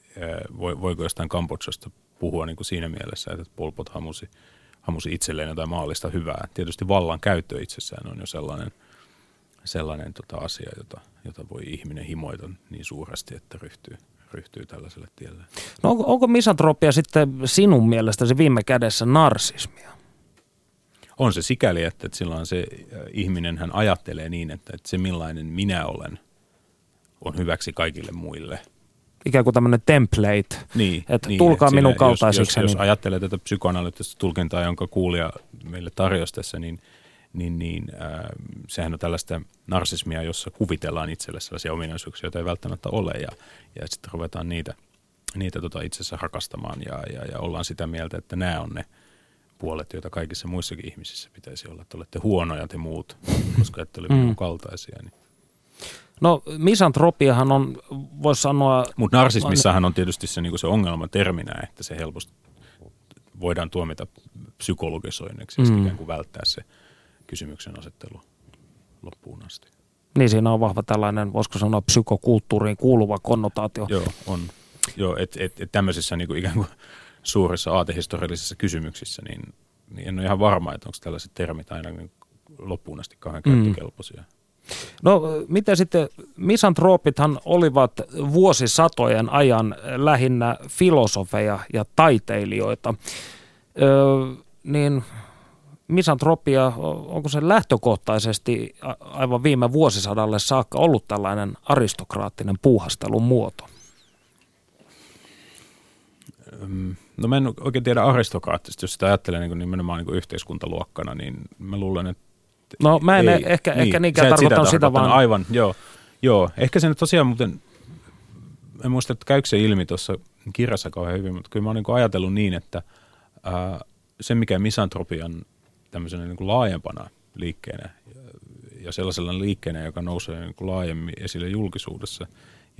voiko jostain Kambodsasta puhua niin kuin siinä mielessä, että Polpot hamusi, hamusi itselleen jotain maallista hyvää. Tietysti vallan käyttö itsessään on jo sellainen, sellainen tota asia, jota, jota voi ihminen himoita niin suuresti, että ryhtyy, ryhtyy tällaiselle tielle. No onko, onko misantropia sitten sinun mielestäsi viime kädessä narsismia? On se sikäli, että, että silloin se äh, ihminen hän ajattelee niin, että, että se millainen minä olen on hyväksi kaikille muille. Ikään kuin tämmöinen template, niin, että niin, tulkaa että minun kaltaisiksi. Jos, jos, jos ajattelee tätä psykoanalyyttistä tulkintaa, jonka kuulija meille tarjosi tässä, niin, niin, niin äh, sehän on tällaista narsismia, jossa kuvitellaan itselle sellaisia ominaisuuksia, joita ei välttämättä ole, ja, ja sitten ruvetaan niitä, niitä tota itsessä rakastamaan, ja, ja, ja ollaan sitä mieltä, että nämä on ne – puolet, joita kaikissa muissakin ihmisissä pitäisi olla, että olette huonoja te muut, koska ette ole mm. minun kaltaisia. Niin. No misantropiahan on, voisi sanoa... Mutta narsismissahan on tietysti se, niin se ongelma terminä, että se helposti voidaan tuomita psykologisoinniksi, mm. ikään kuin välttää se kysymyksen asettelu loppuun asti. Niin siinä on vahva tällainen, voisiko sanoa psykokulttuuriin kuuluva konnotaatio. Joo, on. Joo, että et, et tämmöisissä niin kuin ikään kuin suurissa aatehistoriallisissa kysymyksissä, niin, niin en ole ihan varma, että onko tällaiset termit aina niin loppuun asti kauhean mm. käyttökelpoisia. No miten sitten, misantroopithan olivat vuosisatojen ajan lähinnä filosofeja ja taiteilijoita, öö, niin misantropia, onko se lähtökohtaisesti aivan viime vuosisadalle saakka ollut tällainen aristokraattinen puuhastelun muoto? No mä en oikein tiedä aristokraattisesti, jos sitä ajattelee niin nimenomaan niin yhteiskuntaluokkana, niin mä luulen, että No mä en ei, ehkä, niin, ehkä niinkään tarkoittanut sitä, sitä vaan. Aivan, joo. joo. Ehkä se nyt tosiaan muuten, en muista, että käykö se ilmi tuossa kirjassa kauhean hyvin, mutta kyllä mä oon niin ajatellut niin, että ää, se mikä misantropian tämmöisenä niin kuin laajempana liikkeenä ja sellaisella liikkeenä, joka nousee niin kuin laajemmin esille julkisuudessa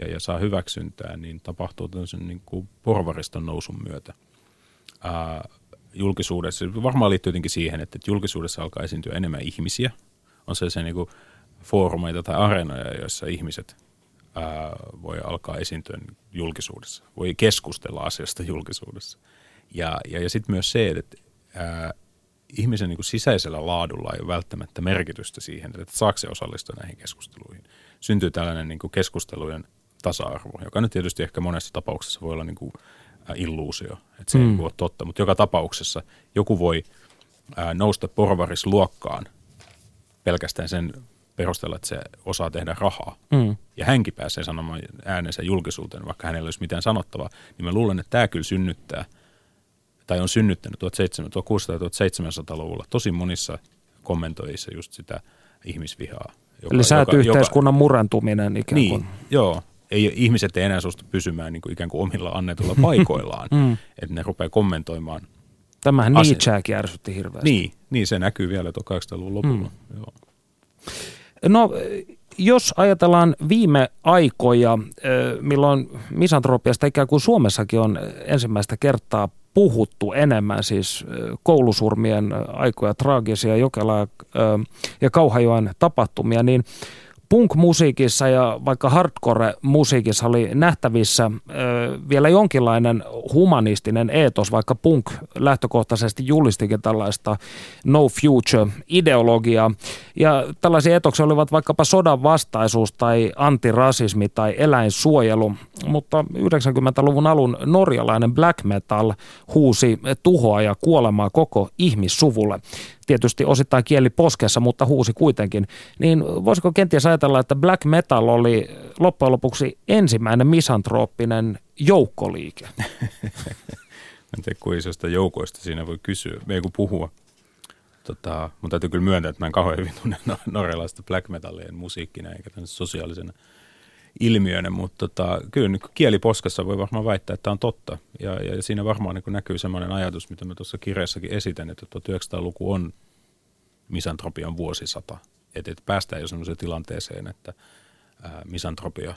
ja, ja saa hyväksyntää, niin tapahtuu tämmöisen niin kuin porvariston nousun myötä. Ää, julkisuudessa, varmaan liittyy jotenkin siihen, että julkisuudessa alkaa esiintyä enemmän ihmisiä. On sellaisia niin kuin foorumeita tai areenoja, joissa ihmiset ää, voi alkaa esiintyä julkisuudessa, voi keskustella asiasta julkisuudessa. Ja, ja, ja sitten myös se, että ää, ihmisen niin kuin sisäisellä laadulla ei ole välttämättä merkitystä siihen, että saako se osallistua näihin keskusteluihin. Syntyy tällainen niin kuin keskustelujen tasa-arvo, joka nyt tietysti ehkä monessa tapauksessa voi olla niin kuin illuusio, että se mm. ei ole totta, mutta joka tapauksessa joku voi ää, nousta porvarisluokkaan pelkästään sen perusteella, että se osaa tehdä rahaa. Mm. Ja hänkin pääsee sanomaan äänensä julkisuuteen, vaikka hänellä ei olisi mitään sanottavaa. Niin mä luulen, että tämä kyllä synnyttää, tai on synnyttänyt 1600-1700-luvulla tosi monissa kommentoijissa just sitä ihmisvihaa. Joka, Eli säätyyhteiskunnan joka, murentuminen ikään kuin. Niin, joo ei, ihmiset ei enää suostu pysymään niin kuin ikään kuin omilla annetuilla paikoillaan, mm. että ne rupeaa kommentoimaan. Tämähän Nietzscheäkin ärsytti hirveästi. Niin, niin, se näkyy vielä 1800-luvun lopulla. Mm. Joo. No, jos ajatellaan viime aikoja, milloin misantropiasta ikään kuin Suomessakin on ensimmäistä kertaa puhuttu enemmän, siis koulusurmien aikoja, traagisia Jokela ja Kauhajoen tapahtumia, niin – punk-musiikissa ja vaikka hardcore-musiikissa oli nähtävissä ö, vielä jonkinlainen humanistinen eetos, vaikka punk lähtökohtaisesti julistikin tällaista no future-ideologiaa. Ja tällaisia etoksia olivat vaikkapa sodan vastaisuus tai antirasismi tai eläinsuojelu, mutta 90-luvun alun norjalainen black metal huusi tuhoa ja kuolemaa koko ihmissuvulle tietysti osittain kieli poskessa, mutta huusi kuitenkin, niin voisiko kenties ajatella, että black metal oli loppujen lopuksi ensimmäinen misantrooppinen joukkoliike? en tiedä, kuin isosta joukoista siinä voi kysyä, ei kun puhua. Tota, mutta täytyy kyllä myöntää, että mä en kauhean hyvin tunne norjalaista black metallien musiikkina eikä sosiaalisena ilmiönä, mutta tota, kyllä niin kieliposkassa voi varmaan väittää, että tämä on totta. Ja, ja siinä varmaan niin näkyy sellainen ajatus, mitä mä tuossa kirjassakin esitän, että 1900-luku on misantropian vuosisata. Että, että päästään jo sellaiseen tilanteeseen, että ää, misantropia,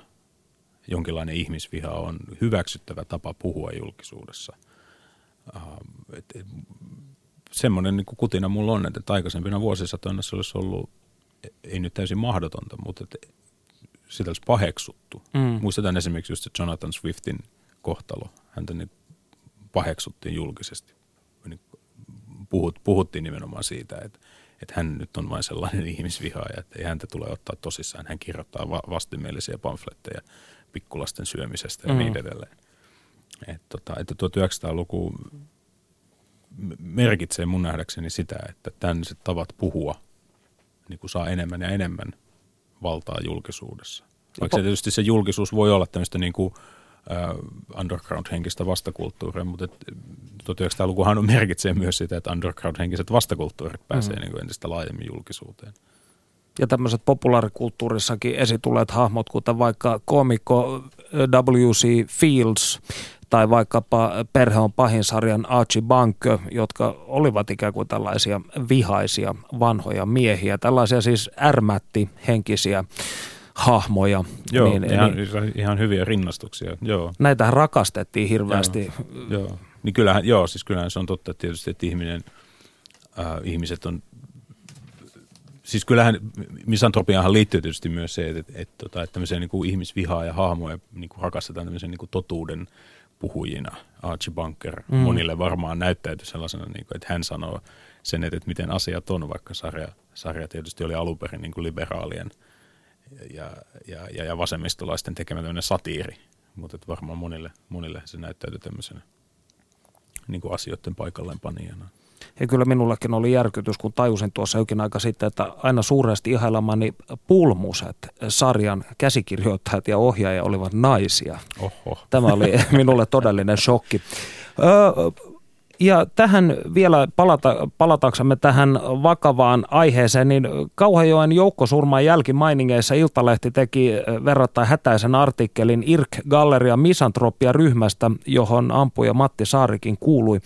jonkinlainen ihmisviha on hyväksyttävä tapa puhua julkisuudessa. Ää, et, et, semmoinen niin kutina mulla on, että aikaisempina vuosisatoina se olisi ollut, ei nyt täysin mahdotonta, mutta sitä olisi paheksuttu. Mm. Muistetaan esimerkiksi just se Jonathan Swiftin kohtalo. Häntä niin paheksuttiin julkisesti. Niin puhut, puhuttiin nimenomaan siitä, että, että hän nyt on vain sellainen ihmisvihaaja, että ei häntä tule ottaa tosissaan. Hän kirjoittaa va- vastenmielisiä pamfletteja pikkulasten syömisestä ja mm. niin edelleen. Et tota, että 1900-luku merkitsee mun nähdäkseni sitä, että tämmöiset tavat puhua niin kuin saa enemmän ja enemmän – valtaa julkisuudessa. Vaikka se tietysti se julkisuus voi olla tämmöistä niin kuin, uh, underground-henkistä vastakulttuuria, mutta 1900-lukuhan merkitsee myös sitä, että underground-henkiset vastakulttuurit pääsee mm. niin kuin entistä laajemmin julkisuuteen. Ja tämmöiset populaarikulttuurissakin esitulleet hahmot, kuten vaikka komikko W.C. Fields tai vaikkapa Perhe on pahin sarjan Archie Bunker, jotka olivat ikään kuin tällaisia vihaisia vanhoja miehiä, tällaisia siis ärmätti henkisiä hahmoja. Joo, niin, ihan, niin, ihan hyviä rinnastuksia, joo. Näitähän rakastettiin hirveästi. Joo, joo. Niin kyllähän, joo, siis kyllähän se on totta tietysti, että ihminen, äh, ihmiset on siis kyllähän misantropiahan liittyy tietysti myös se, että, että, että, tota, että tämmöisiä niin kuin ihmisvihaa ja hahmoja niin kuin rakastetaan tämmöisen niin kuin totuuden puhujina. Archie Bunker mm. monille varmaan näyttäytyi sellaisena, niin kuin, että hän sanoo sen, että, että miten asiat on, vaikka sarja, sarja tietysti oli alun perin niin kuin liberaalien ja, ja, ja, ja vasemmistolaisten tekemä tämmöinen satiiri, mutta että varmaan monille, monille se näyttäytyi tämmöisenä niin kuin asioiden paikalleen panijana. Ja kyllä minullakin oli järkytys, kun tajusin tuossa jokin aika sitten, että aina suuresti ihailemani Pulmuset, sarjan käsikirjoittajat ja ohjaaja olivat naisia. Oho. Tämä oli minulle todellinen shokki. Öö, ja tähän vielä palata, palataksemme tähän vakavaan aiheeseen, niin Kauhajoen joukkosurman jälkimainingeissa Iltalehti teki verrattain hätäisen artikkelin Irk Galleria Misantropia ryhmästä, johon ampuja Matti Saarikin kuului.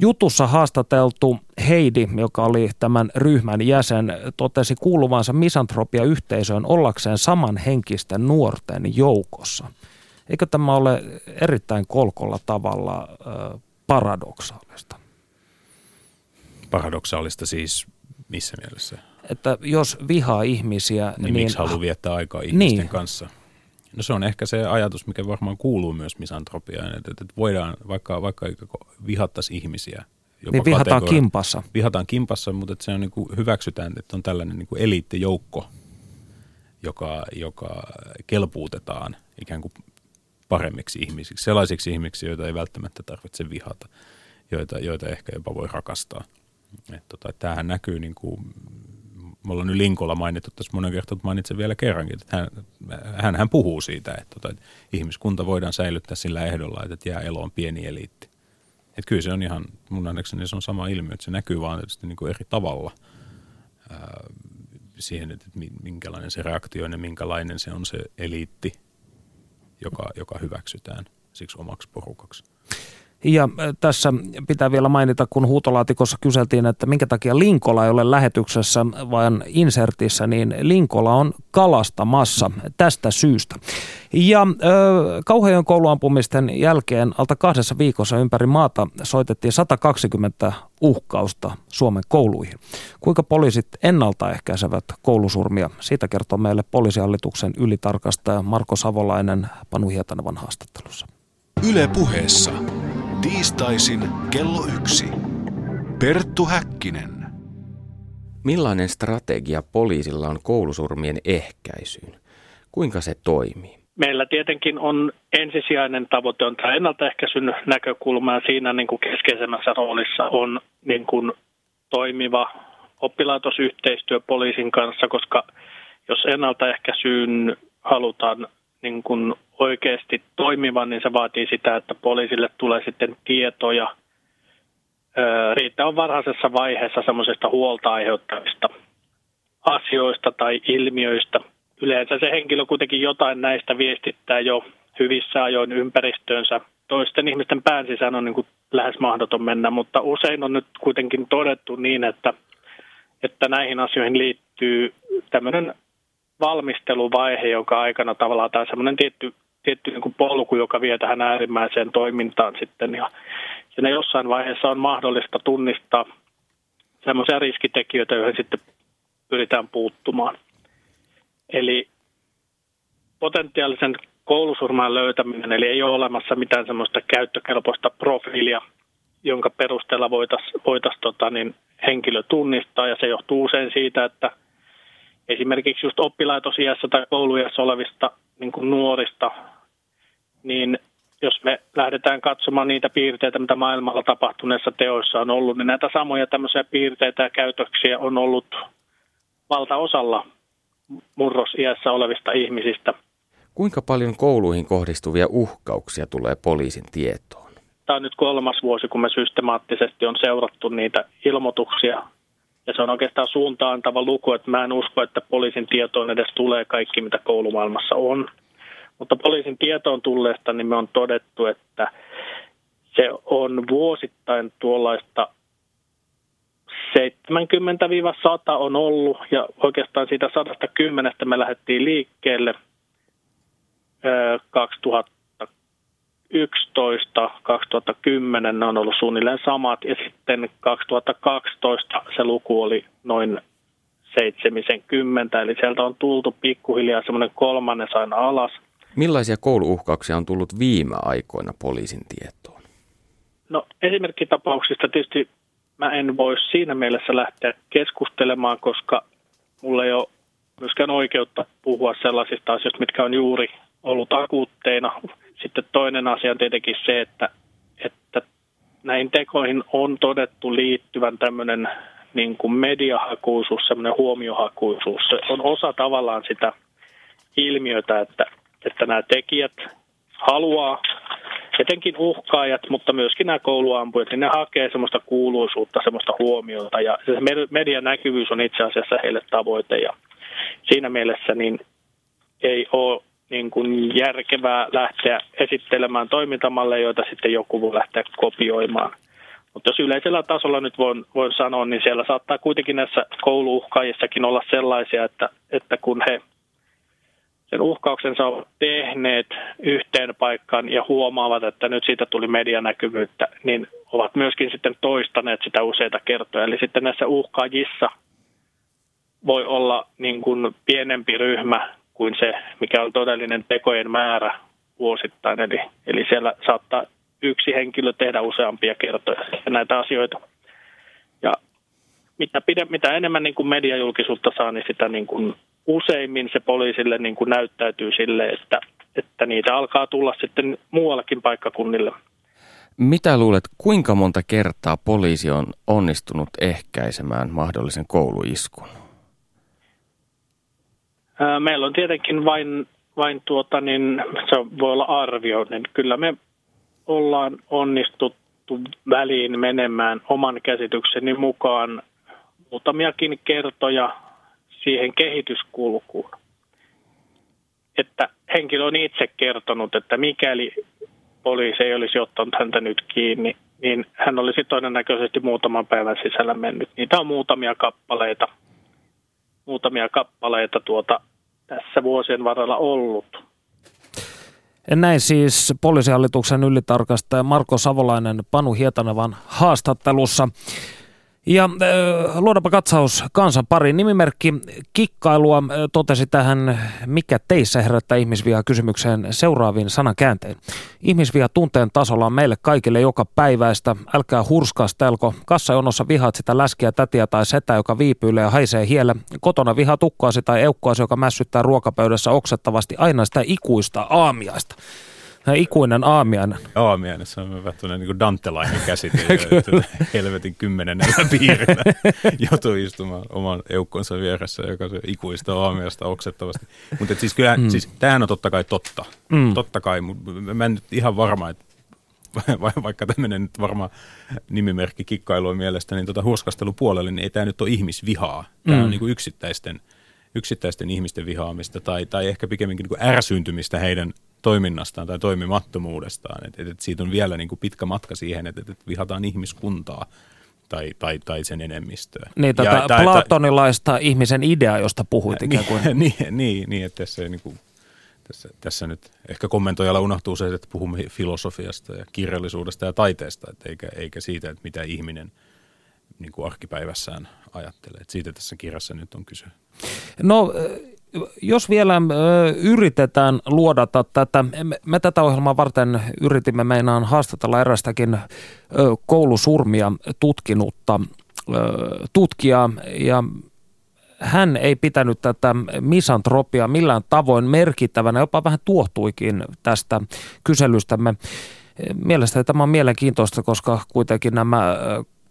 Jutussa haastateltu Heidi, joka oli tämän ryhmän jäsen, totesi kuuluvansa misantropia-yhteisöön ollakseen samanhenkisten nuorten joukossa. Eikö tämä ole erittäin kolkolla tavalla paradoksaalista? Paradoksaalista siis missä mielessä? Että jos vihaa ihmisiä... Niin, niin miksi haluaa viettää aikaa ihmisten niin. kanssa? No se on ehkä se ajatus, mikä varmaan kuuluu myös misantropiaan, että, että voidaan, vaikka, vaikka vihattaisi ihmisiä, jopa niin vihataan kimpassa. Vihataan kimpassa, mutta että se on niin kuin, hyväksytään, että on tällainen niin kuin eliittijoukko, joka, joka kelpuutetaan ikään kuin paremmiksi ihmisiksi, sellaisiksi ihmisiksi, joita ei välttämättä tarvitse vihata, joita, joita ehkä jopa voi rakastaa. Et tota, tämähän näkyy niin kuin me ollaan nyt Linkolla mainittu tässä monen kertaan, mutta mainitsen vielä kerrankin, että hän, hän, hän puhuu siitä, että, tota, että ihmiskunta voidaan säilyttää sillä ehdolla, että jää eloon pieni eliitti. Että kyllä se on ihan, mun nähdäkseni se on sama ilmiö, että se näkyy vaan tietysti niin kuin eri tavalla ää, siihen, että minkälainen se reaktio ja minkälainen se on se eliitti, joka, joka hyväksytään siksi omaksi porukaksi. Ja äh, tässä pitää vielä mainita, kun huutolaatikossa kyseltiin, että minkä takia Linkola ei ole lähetyksessä, vaan insertissä, niin Linkola on kalastamassa tästä syystä. Ja äh, kauhean kouluampumisten jälkeen alta kahdessa viikossa ympäri maata soitettiin 120 uhkausta Suomen kouluihin. Kuinka poliisit ennaltaehkäisevät koulusurmia? Siitä kertoo meille poliisihallituksen ylitarkastaja Marko Savolainen Panu Hietanevan haastattelussa. Yle puheessa. Tiistaisin kello yksi. Perttu Häkkinen. Millainen strategia poliisilla on koulusurmien ehkäisyyn? Kuinka se toimii? Meillä tietenkin on ensisijainen tavoite on tämä ennaltaehkäisyn näkökulma ja siinä niin kuin keskeisemmässä roolissa on niin kuin toimiva oppilaitosyhteistyö poliisin kanssa, koska jos ennaltaehkäisyyn halutaan niin kuin oikeasti toimivan, niin se vaatii sitä, että poliisille tulee sitten tietoja riittävän varhaisessa vaiheessa semmoisesta huolta aiheuttavista asioista tai ilmiöistä. Yleensä se henkilö kuitenkin jotain näistä viestittää jo hyvissä ajoin ympäristöönsä. Toisten ihmisten pään sisään on niin kuin lähes mahdoton mennä, mutta usein on nyt kuitenkin todettu niin, että, että näihin asioihin liittyy tämmöinen valmisteluvaihe, joka aikana tavallaan tai semmoinen tietty, tietty niin kuin polku, joka vie tähän äärimmäiseen toimintaan sitten. Ja siinä jossain vaiheessa on mahdollista tunnistaa semmoisia riskitekijöitä, joihin sitten pyritään puuttumaan. Eli potentiaalisen koulusurman löytäminen, eli ei ole olemassa mitään semmoista käyttökelpoista profiilia, jonka perusteella voitaisiin voitais, tota, niin henkilö tunnistaa, ja se johtuu usein siitä, että – esimerkiksi just oppilaitosiässä tai koulujassa olevista niin kuin nuorista, niin jos me lähdetään katsomaan niitä piirteitä, mitä maailmalla tapahtuneissa teoissa on ollut, niin näitä samoja tämmöisiä piirteitä ja käytöksiä on ollut valtaosalla murrosiässä olevista ihmisistä. Kuinka paljon kouluihin kohdistuvia uhkauksia tulee poliisin tietoon? Tämä on nyt kolmas vuosi, kun me systemaattisesti on seurattu niitä ilmoituksia ja se on oikeastaan suuntaantava luku, että mä en usko, että poliisin tietoon edes tulee kaikki, mitä koulumaailmassa on. Mutta poliisin tietoon tulleesta niin me on todettu, että se on vuosittain tuollaista 70-100 on ollut ja oikeastaan siitä 110 me lähdettiin liikkeelle 2011, 2010 ne on ollut suunnilleen samat ja sitten 2012 se luku oli noin 70, eli sieltä on tultu pikkuhiljaa semmoinen kolmannen aina alas. Millaisia kouluuhkauksia on tullut viime aikoina poliisin tietoon? No esimerkkitapauksista tietysti mä en voi siinä mielessä lähteä keskustelemaan, koska mulla ei ole myöskään oikeutta puhua sellaisista asioista, mitkä on juuri ollut akuutteina. Sitten toinen asia on tietenkin se, että, että näihin tekoihin on todettu liittyvän tämmöinen niin kuin mediahakuisuus, semmoinen huomiohakuisuus. Se on osa tavallaan sitä ilmiötä, että, että nämä tekijät haluaa, etenkin uhkaajat, mutta myöskin nämä kouluampujat, niin ne hakee semmoista kuuluisuutta, semmoista huomiota ja se median näkyvyys on itse asiassa heille tavoite ja siinä mielessä niin ei ole niin kuin järkevää lähteä esittelemään toimintamalleja, joita sitten joku voi lähteä kopioimaan. Mutta jos yleisellä tasolla nyt voin, voin sanoa, niin siellä saattaa kuitenkin näissä kouluuhkaajissakin olla sellaisia, että, että kun he sen uhkauksensa ovat tehneet yhteen paikkaan ja huomaavat, että nyt siitä tuli medianäkyvyyttä, niin ovat myöskin sitten toistaneet sitä useita kertoja. Eli sitten näissä uhkaajissa voi olla niin kuin pienempi ryhmä kuin se, mikä on todellinen tekojen määrä vuosittain. Eli, eli siellä saattaa yksi henkilö tehdä useampia kertoja näitä asioita. Ja mitä, pide, mitä enemmän niin kuin mediajulkisuutta saa, niin sitä niin kuin useimmin se poliisille niin kuin näyttäytyy sille, että, että niitä alkaa tulla sitten muuallakin paikkakunnille. Mitä luulet, kuinka monta kertaa poliisi on onnistunut ehkäisemään mahdollisen kouluiskun? Meillä on tietenkin vain, vain tuota, niin se voi olla arvio, niin kyllä me ollaan onnistuttu väliin menemään oman käsitykseni mukaan muutamiakin kertoja siihen kehityskulkuun. Että henkilö on itse kertonut, että mikäli poliisi ei olisi ottanut häntä nyt kiinni, niin hän olisi todennäköisesti muutaman päivän sisällä mennyt. Niitä on muutamia kappaleita, muutamia kappaleita tuota tässä vuosien varrella ollut. Näin siis poliisihallituksen ylitarkastaja Marko Savolainen Panu Hietanevan haastattelussa. Ja äh, luodapa katsaus kansan pariin. Nimimerkki Kikkailua äh, totesi tähän, mikä teissä herättää ihmisvihaa kysymykseen seuraaviin sanakääntein. Ihmisviha tunteen tasolla on meille kaikille joka päiväistä. Älkää hurskastelko. Kassajonossa vihaat sitä läskiä, tätiä tai setä, joka viipyilee ja haisee hielle. Kotona vihaa tukkaasi tai eukkoasi, joka mässyttää ruokapöydässä oksettavasti aina sitä ikuista aamiaista. Ikuinen aamiainen. Aamiainen, se on vähän niin kuin dantelainen käsite. helvetin kymmenennellä piirillä joutuu istumaan oman eukkonsa vieressä, joka se ikuista aamiasta oksettavasti. Mutta siis kyllä, mm. siis tämähän on totta kai totta. Mm. Totta kai, mutta mä en nyt ihan varma, että vaikka tämmöinen nyt varmaan nimimerkki kikkailua mielestä, niin tota hurskastelupuolelle, niin ei tämä nyt ole ihmisvihaa. Tämä mm. on niin kuin yksittäisten, yksittäisten ihmisten vihaamista tai, tai ehkä pikemminkin niin kuin ärsyyntymistä heidän toiminnastaan tai toimimattomuudestaan. Et, et, et siitä on vielä niin kuin pitkä matka siihen, että et vihataan ihmiskuntaa tai, tai, tai sen enemmistöä. Niin, tätä ja, tai, platonilaista tai, ihmisen idea, josta puhuit ikään kuin. Niin, niin, niin että tässä, niin kuin, tässä, tässä nyt ehkä kommentoijalla unohtuu se, että puhumme filosofiasta ja kirjallisuudesta ja taiteesta, että eikä, eikä siitä, että mitä ihminen niin kuin arkipäivässään ajattelee. Että siitä tässä kirjassa nyt on kyse. No jos vielä yritetään luodata tätä, me, tätä ohjelmaa varten yritimme meinaan haastatella erästäkin koulusurmia tutkinutta tutkijaa ja hän ei pitänyt tätä misantropia millään tavoin merkittävänä, jopa vähän tuohtuikin tästä kyselystämme. Mielestäni tämä on mielenkiintoista, koska kuitenkin nämä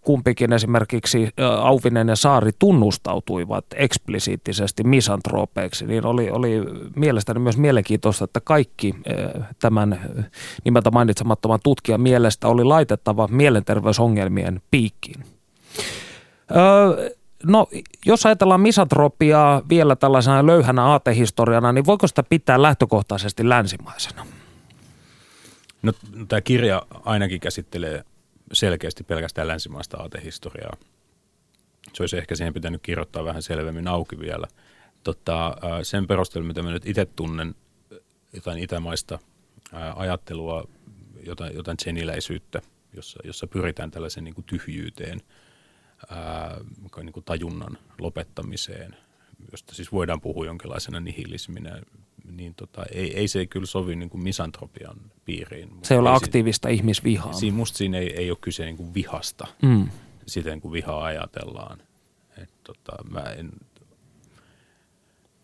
kumpikin esimerkiksi Auvinen ja Saari tunnustautuivat eksplisiittisesti misantroopeiksi, niin oli, oli mielestäni myös mielenkiintoista, että kaikki tämän nimeltä mainitsemattoman tutkijan mielestä oli laitettava mielenterveysongelmien piikkiin. No, jos ajatellaan misantropiaa vielä tällaisena löyhänä aatehistoriana, niin voiko sitä pitää lähtökohtaisesti länsimaisena? No, tämä kirja ainakin käsittelee selkeästi pelkästään länsimaista aatehistoriaa. Se olisi ehkä siihen pitänyt kirjoittaa vähän selvemmin auki vielä. Tota, sen perusteella, mitä mä nyt itse tunnen jotain itämaista ajattelua, jotain, jotain tseniläisyyttä, jossa, jossa pyritään tällaisen niin kuin tyhjyyteen, ää, niin kuin tajunnan lopettamiseen, josta siis voidaan puhua jonkinlaisena nihilisminä, niin tota, ei, ei se kyllä sovi niin kuin misantropian piiriin. Se ei ole aktiivista si- ihmisvihaa. Siinä, musta siinä ei, ei ole kyse niin kuin vihasta, mm. siten kuin vihaa ajatellaan. Et, tota, mä en,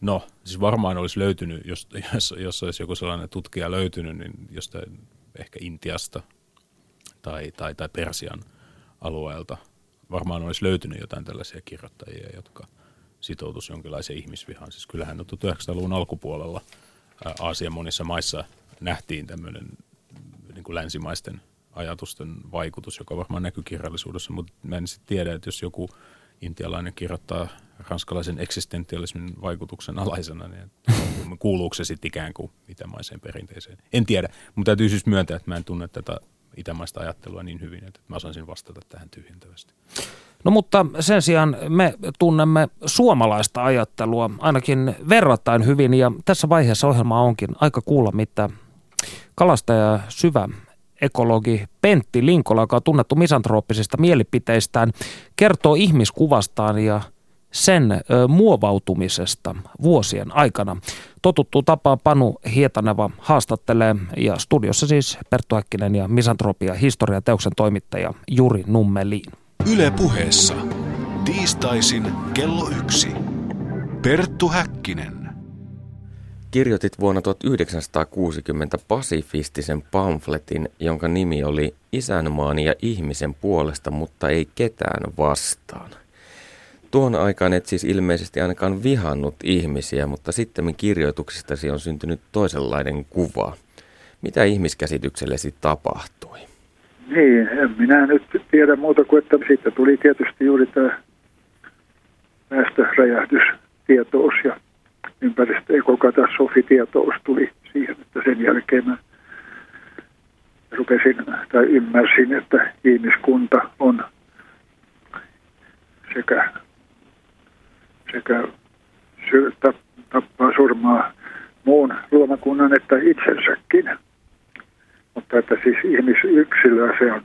no, siis varmaan olisi löytynyt, jos, jos, jos olisi joku sellainen tutkija löytynyt, niin jostain ehkä Intiasta tai, tai, tai Persian alueelta varmaan olisi löytynyt jotain tällaisia kirjoittajia, jotka – sitoutus jonkinlaiseen ihmisvihaan. Siis kyllähän 1900-luvun alkupuolella Aasian monissa maissa nähtiin tämmöinen niin kuin länsimaisten ajatusten vaikutus, joka varmaan näkyy kirjallisuudessa, mutta mä en sitten tiedä, että jos joku intialainen kirjoittaa ranskalaisen eksistentialismin vaikutuksen alaisena, niin kuuluuko se sitten ikään kuin itämaiseen perinteeseen? En tiedä, mutta täytyy siis myöntää, että mä en tunne tätä itämaista ajattelua niin hyvin, että mä osaisin vastata tähän tyhjentävästi. No mutta sen sijaan me tunnemme suomalaista ajattelua ainakin verrattain hyvin ja tässä vaiheessa ohjelma onkin aika kuulla, mitä kalastaja syvä ekologi Pentti Linkola, joka on tunnettu misantrooppisista mielipiteistään, kertoo ihmiskuvastaan ja sen ö, muovautumisesta vuosien aikana. Totuttu tapaa Panu Hietaneva haastattelee ja studiossa siis Perttu Häkkinen ja misantropia historiateoksen toimittaja Juri Nummeliin. Yle puheessa. Tiistaisin kello yksi. Perttu Häkkinen. Kirjoitit vuonna 1960 pasifistisen pamfletin, jonka nimi oli Isänmaani ja ihmisen puolesta, mutta ei ketään vastaan. Tuon aikaan et siis ilmeisesti ainakaan vihannut ihmisiä, mutta sitten kirjoituksistasi on syntynyt toisenlainen kuva. Mitä ihmiskäsityksellesi tapahtui? Niin, en minä nyt tiedä muuta kuin, että siitä tuli tietysti juuri tämä väestöräjähdystietous ja ympäristöekokatastrofitietous tuli siihen, että sen jälkeen mä rupesin tai ymmärsin, että ihmiskunta on sekä, sekä syy, tappaa surmaa muun luomakunnan että itsensäkin. Mutta että siis ihmisyksilöä se on,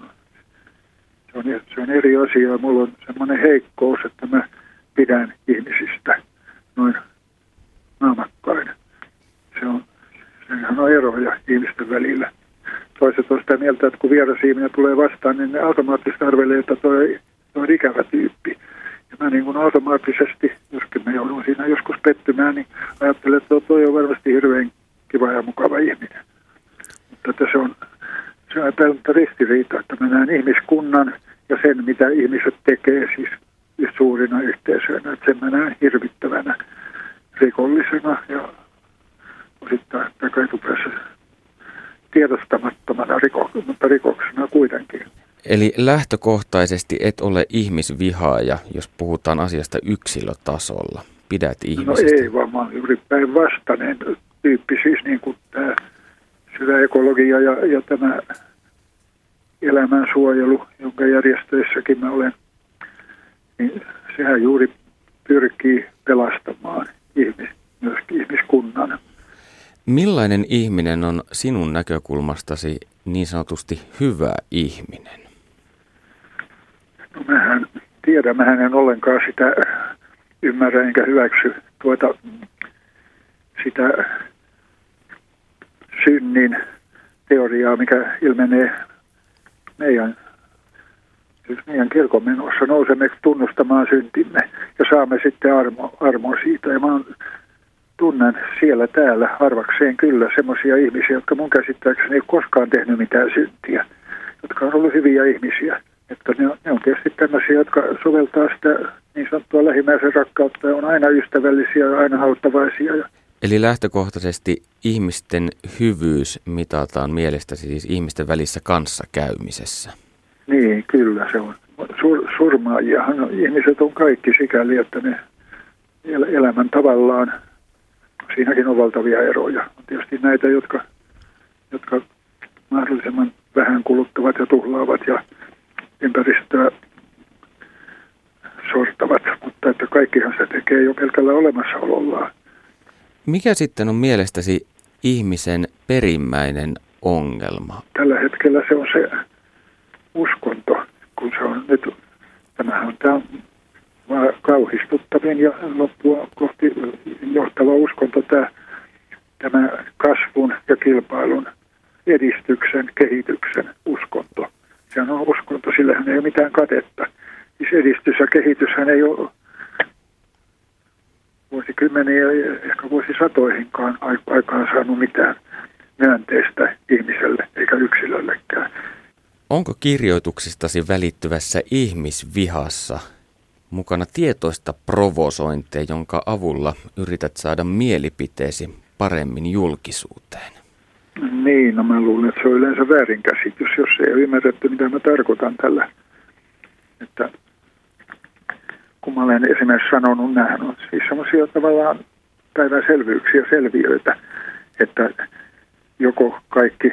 se on, se on eri asia. Mulla on semmoinen heikkous, että mä pidän ihmisistä noin naamakkain. Se on, sehän on eroja ihmisten välillä. Toiset on sitä mieltä, että kun vieras ihminen tulee vastaan, niin ne automaattisesti arvelee, että toi, toi on ikävä tyyppi. Ja mä niin kuin automaattisesti, joskin mä joudun siinä joskus pettymään, niin ajattelen, että toi on varmasti hirveän kiva ja mukava ihminen että se on, se on ristiriita, että mä näen ihmiskunnan ja sen, mitä ihmiset tekee siis suurina yhteisöinä. Että sen mä näen hirvittävänä rikollisena ja osittain takaetupäässä tiedostamattomana riko, mutta rikoksena kuitenkin. Eli lähtökohtaisesti et ole ihmisvihaaja, jos puhutaan asiasta yksilötasolla. Pidät ihmisistä. No ei, vaan mä olen juuri päinvastainen tyyppi, siis niin kuin tämä syvä ekologia ja, ja tämä elämänsuojelu, jonka järjestöissäkin mä olen, niin sehän juuri pyrkii pelastamaan ihmis, myöskin ihmiskunnan. Millainen ihminen on sinun näkökulmastasi niin sanotusti hyvä ihminen? No mähän tiedän, mähän en ollenkaan sitä ymmärrä enkä hyväksy tuota, sitä synnin teoriaa, mikä ilmenee meidän, siis meidän kirkonmenossa. Nousemme tunnustamaan syntimme ja saamme sitten armo, armo siitä. Ja mä tunnen siellä täällä harvakseen kyllä semmoisia ihmisiä, jotka mun käsittääkseni ei ole koskaan tehnyt mitään syntiä, jotka on ollut hyviä ihmisiä. Että ne, on, ne on tietysti tämmöisiä, jotka soveltaa sitä niin sanottua lähimmäisen rakkautta ja on aina ystävällisiä ja aina auttavaisia ja Eli lähtökohtaisesti ihmisten hyvyys mitataan mielestäsi siis ihmisten välissä kanssakäymisessä. Niin, kyllä se on. Sur, surmaajiahan no, ihmiset on kaikki sikäli, että ne el, elämän tavallaan, siinäkin on valtavia eroja. On tietysti näitä, jotka, jotka mahdollisimman vähän kuluttavat ja tuhlaavat ja ympäristöä sortavat, mutta että kaikkihan se tekee jo pelkällä olemassaolollaan. Mikä sitten on mielestäsi ihmisen perimmäinen ongelma? Tällä hetkellä se on se uskonto, kun se on nyt, tämähän on tämä kauhistuttavin ja loppua kohti johtava uskonto, tämä, tämä kasvun ja kilpailun edistyksen, kehityksen uskonto. Sehän on uskonto, sillähän ei ole mitään katetta. Siis edistys ja kehityshän ei ole vuosikymmeniä, ehkä vuosisatoihinkaan aikaan saanut mitään myönteistä ihmiselle eikä yksilöllekään. Onko kirjoituksistasi välittyvässä ihmisvihassa mukana tietoista provosointia, jonka avulla yrität saada mielipiteesi paremmin julkisuuteen? Niin, no mä luulen, että se on yleensä väärinkäsitys, jos ei ole ymmärretty, mitä mä tarkoitan tällä. Että kun mä olen esimerkiksi sanonut, nämä on siis semmoisia tavallaan päivänselvyyksiä, selviöitä, että joko kaikki,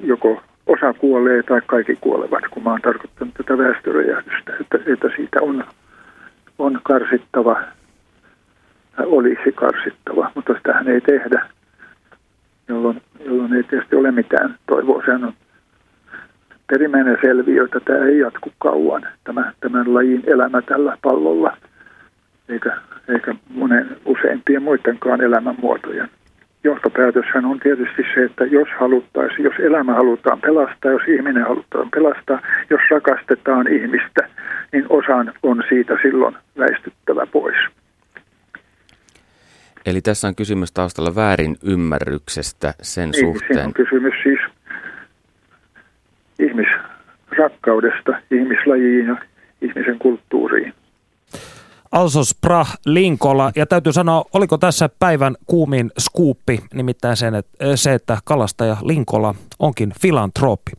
joko osa kuolee tai kaikki kuolevat, kun mä oon tarkoittanut tätä väestöräjähdystä, että, että siitä on, on karsittava, olisi karsittava, mutta sitähän ei tehdä, jolloin, jolloin ei tietysti ole mitään toivoa. Sehän on perimmäinen selviö, että tämä ei jatku kauan, tämä, tämän lajin elämä tällä pallolla, eikä, eikä monen useimpien muidenkaan elämänmuotojen johtopäätöshän on tietysti se, että jos haluttaisiin, jos elämä halutaan pelastaa, jos ihminen halutaan pelastaa, jos rakastetaan ihmistä, niin osan on siitä silloin väistyttävä pois. Eli tässä on kysymys taustalla väärin ymmärryksestä sen niin, suhteen. Siinä on kysymys siis ihmisrakkaudesta ihmislajiin ja ihmisen kulttuuriin. Alsos Prah Linkola. Ja täytyy sanoa, oliko tässä päivän kuumin skuuppi, nimittäin sen, että, se, että kalastaja Linkola onkin filantrooppi.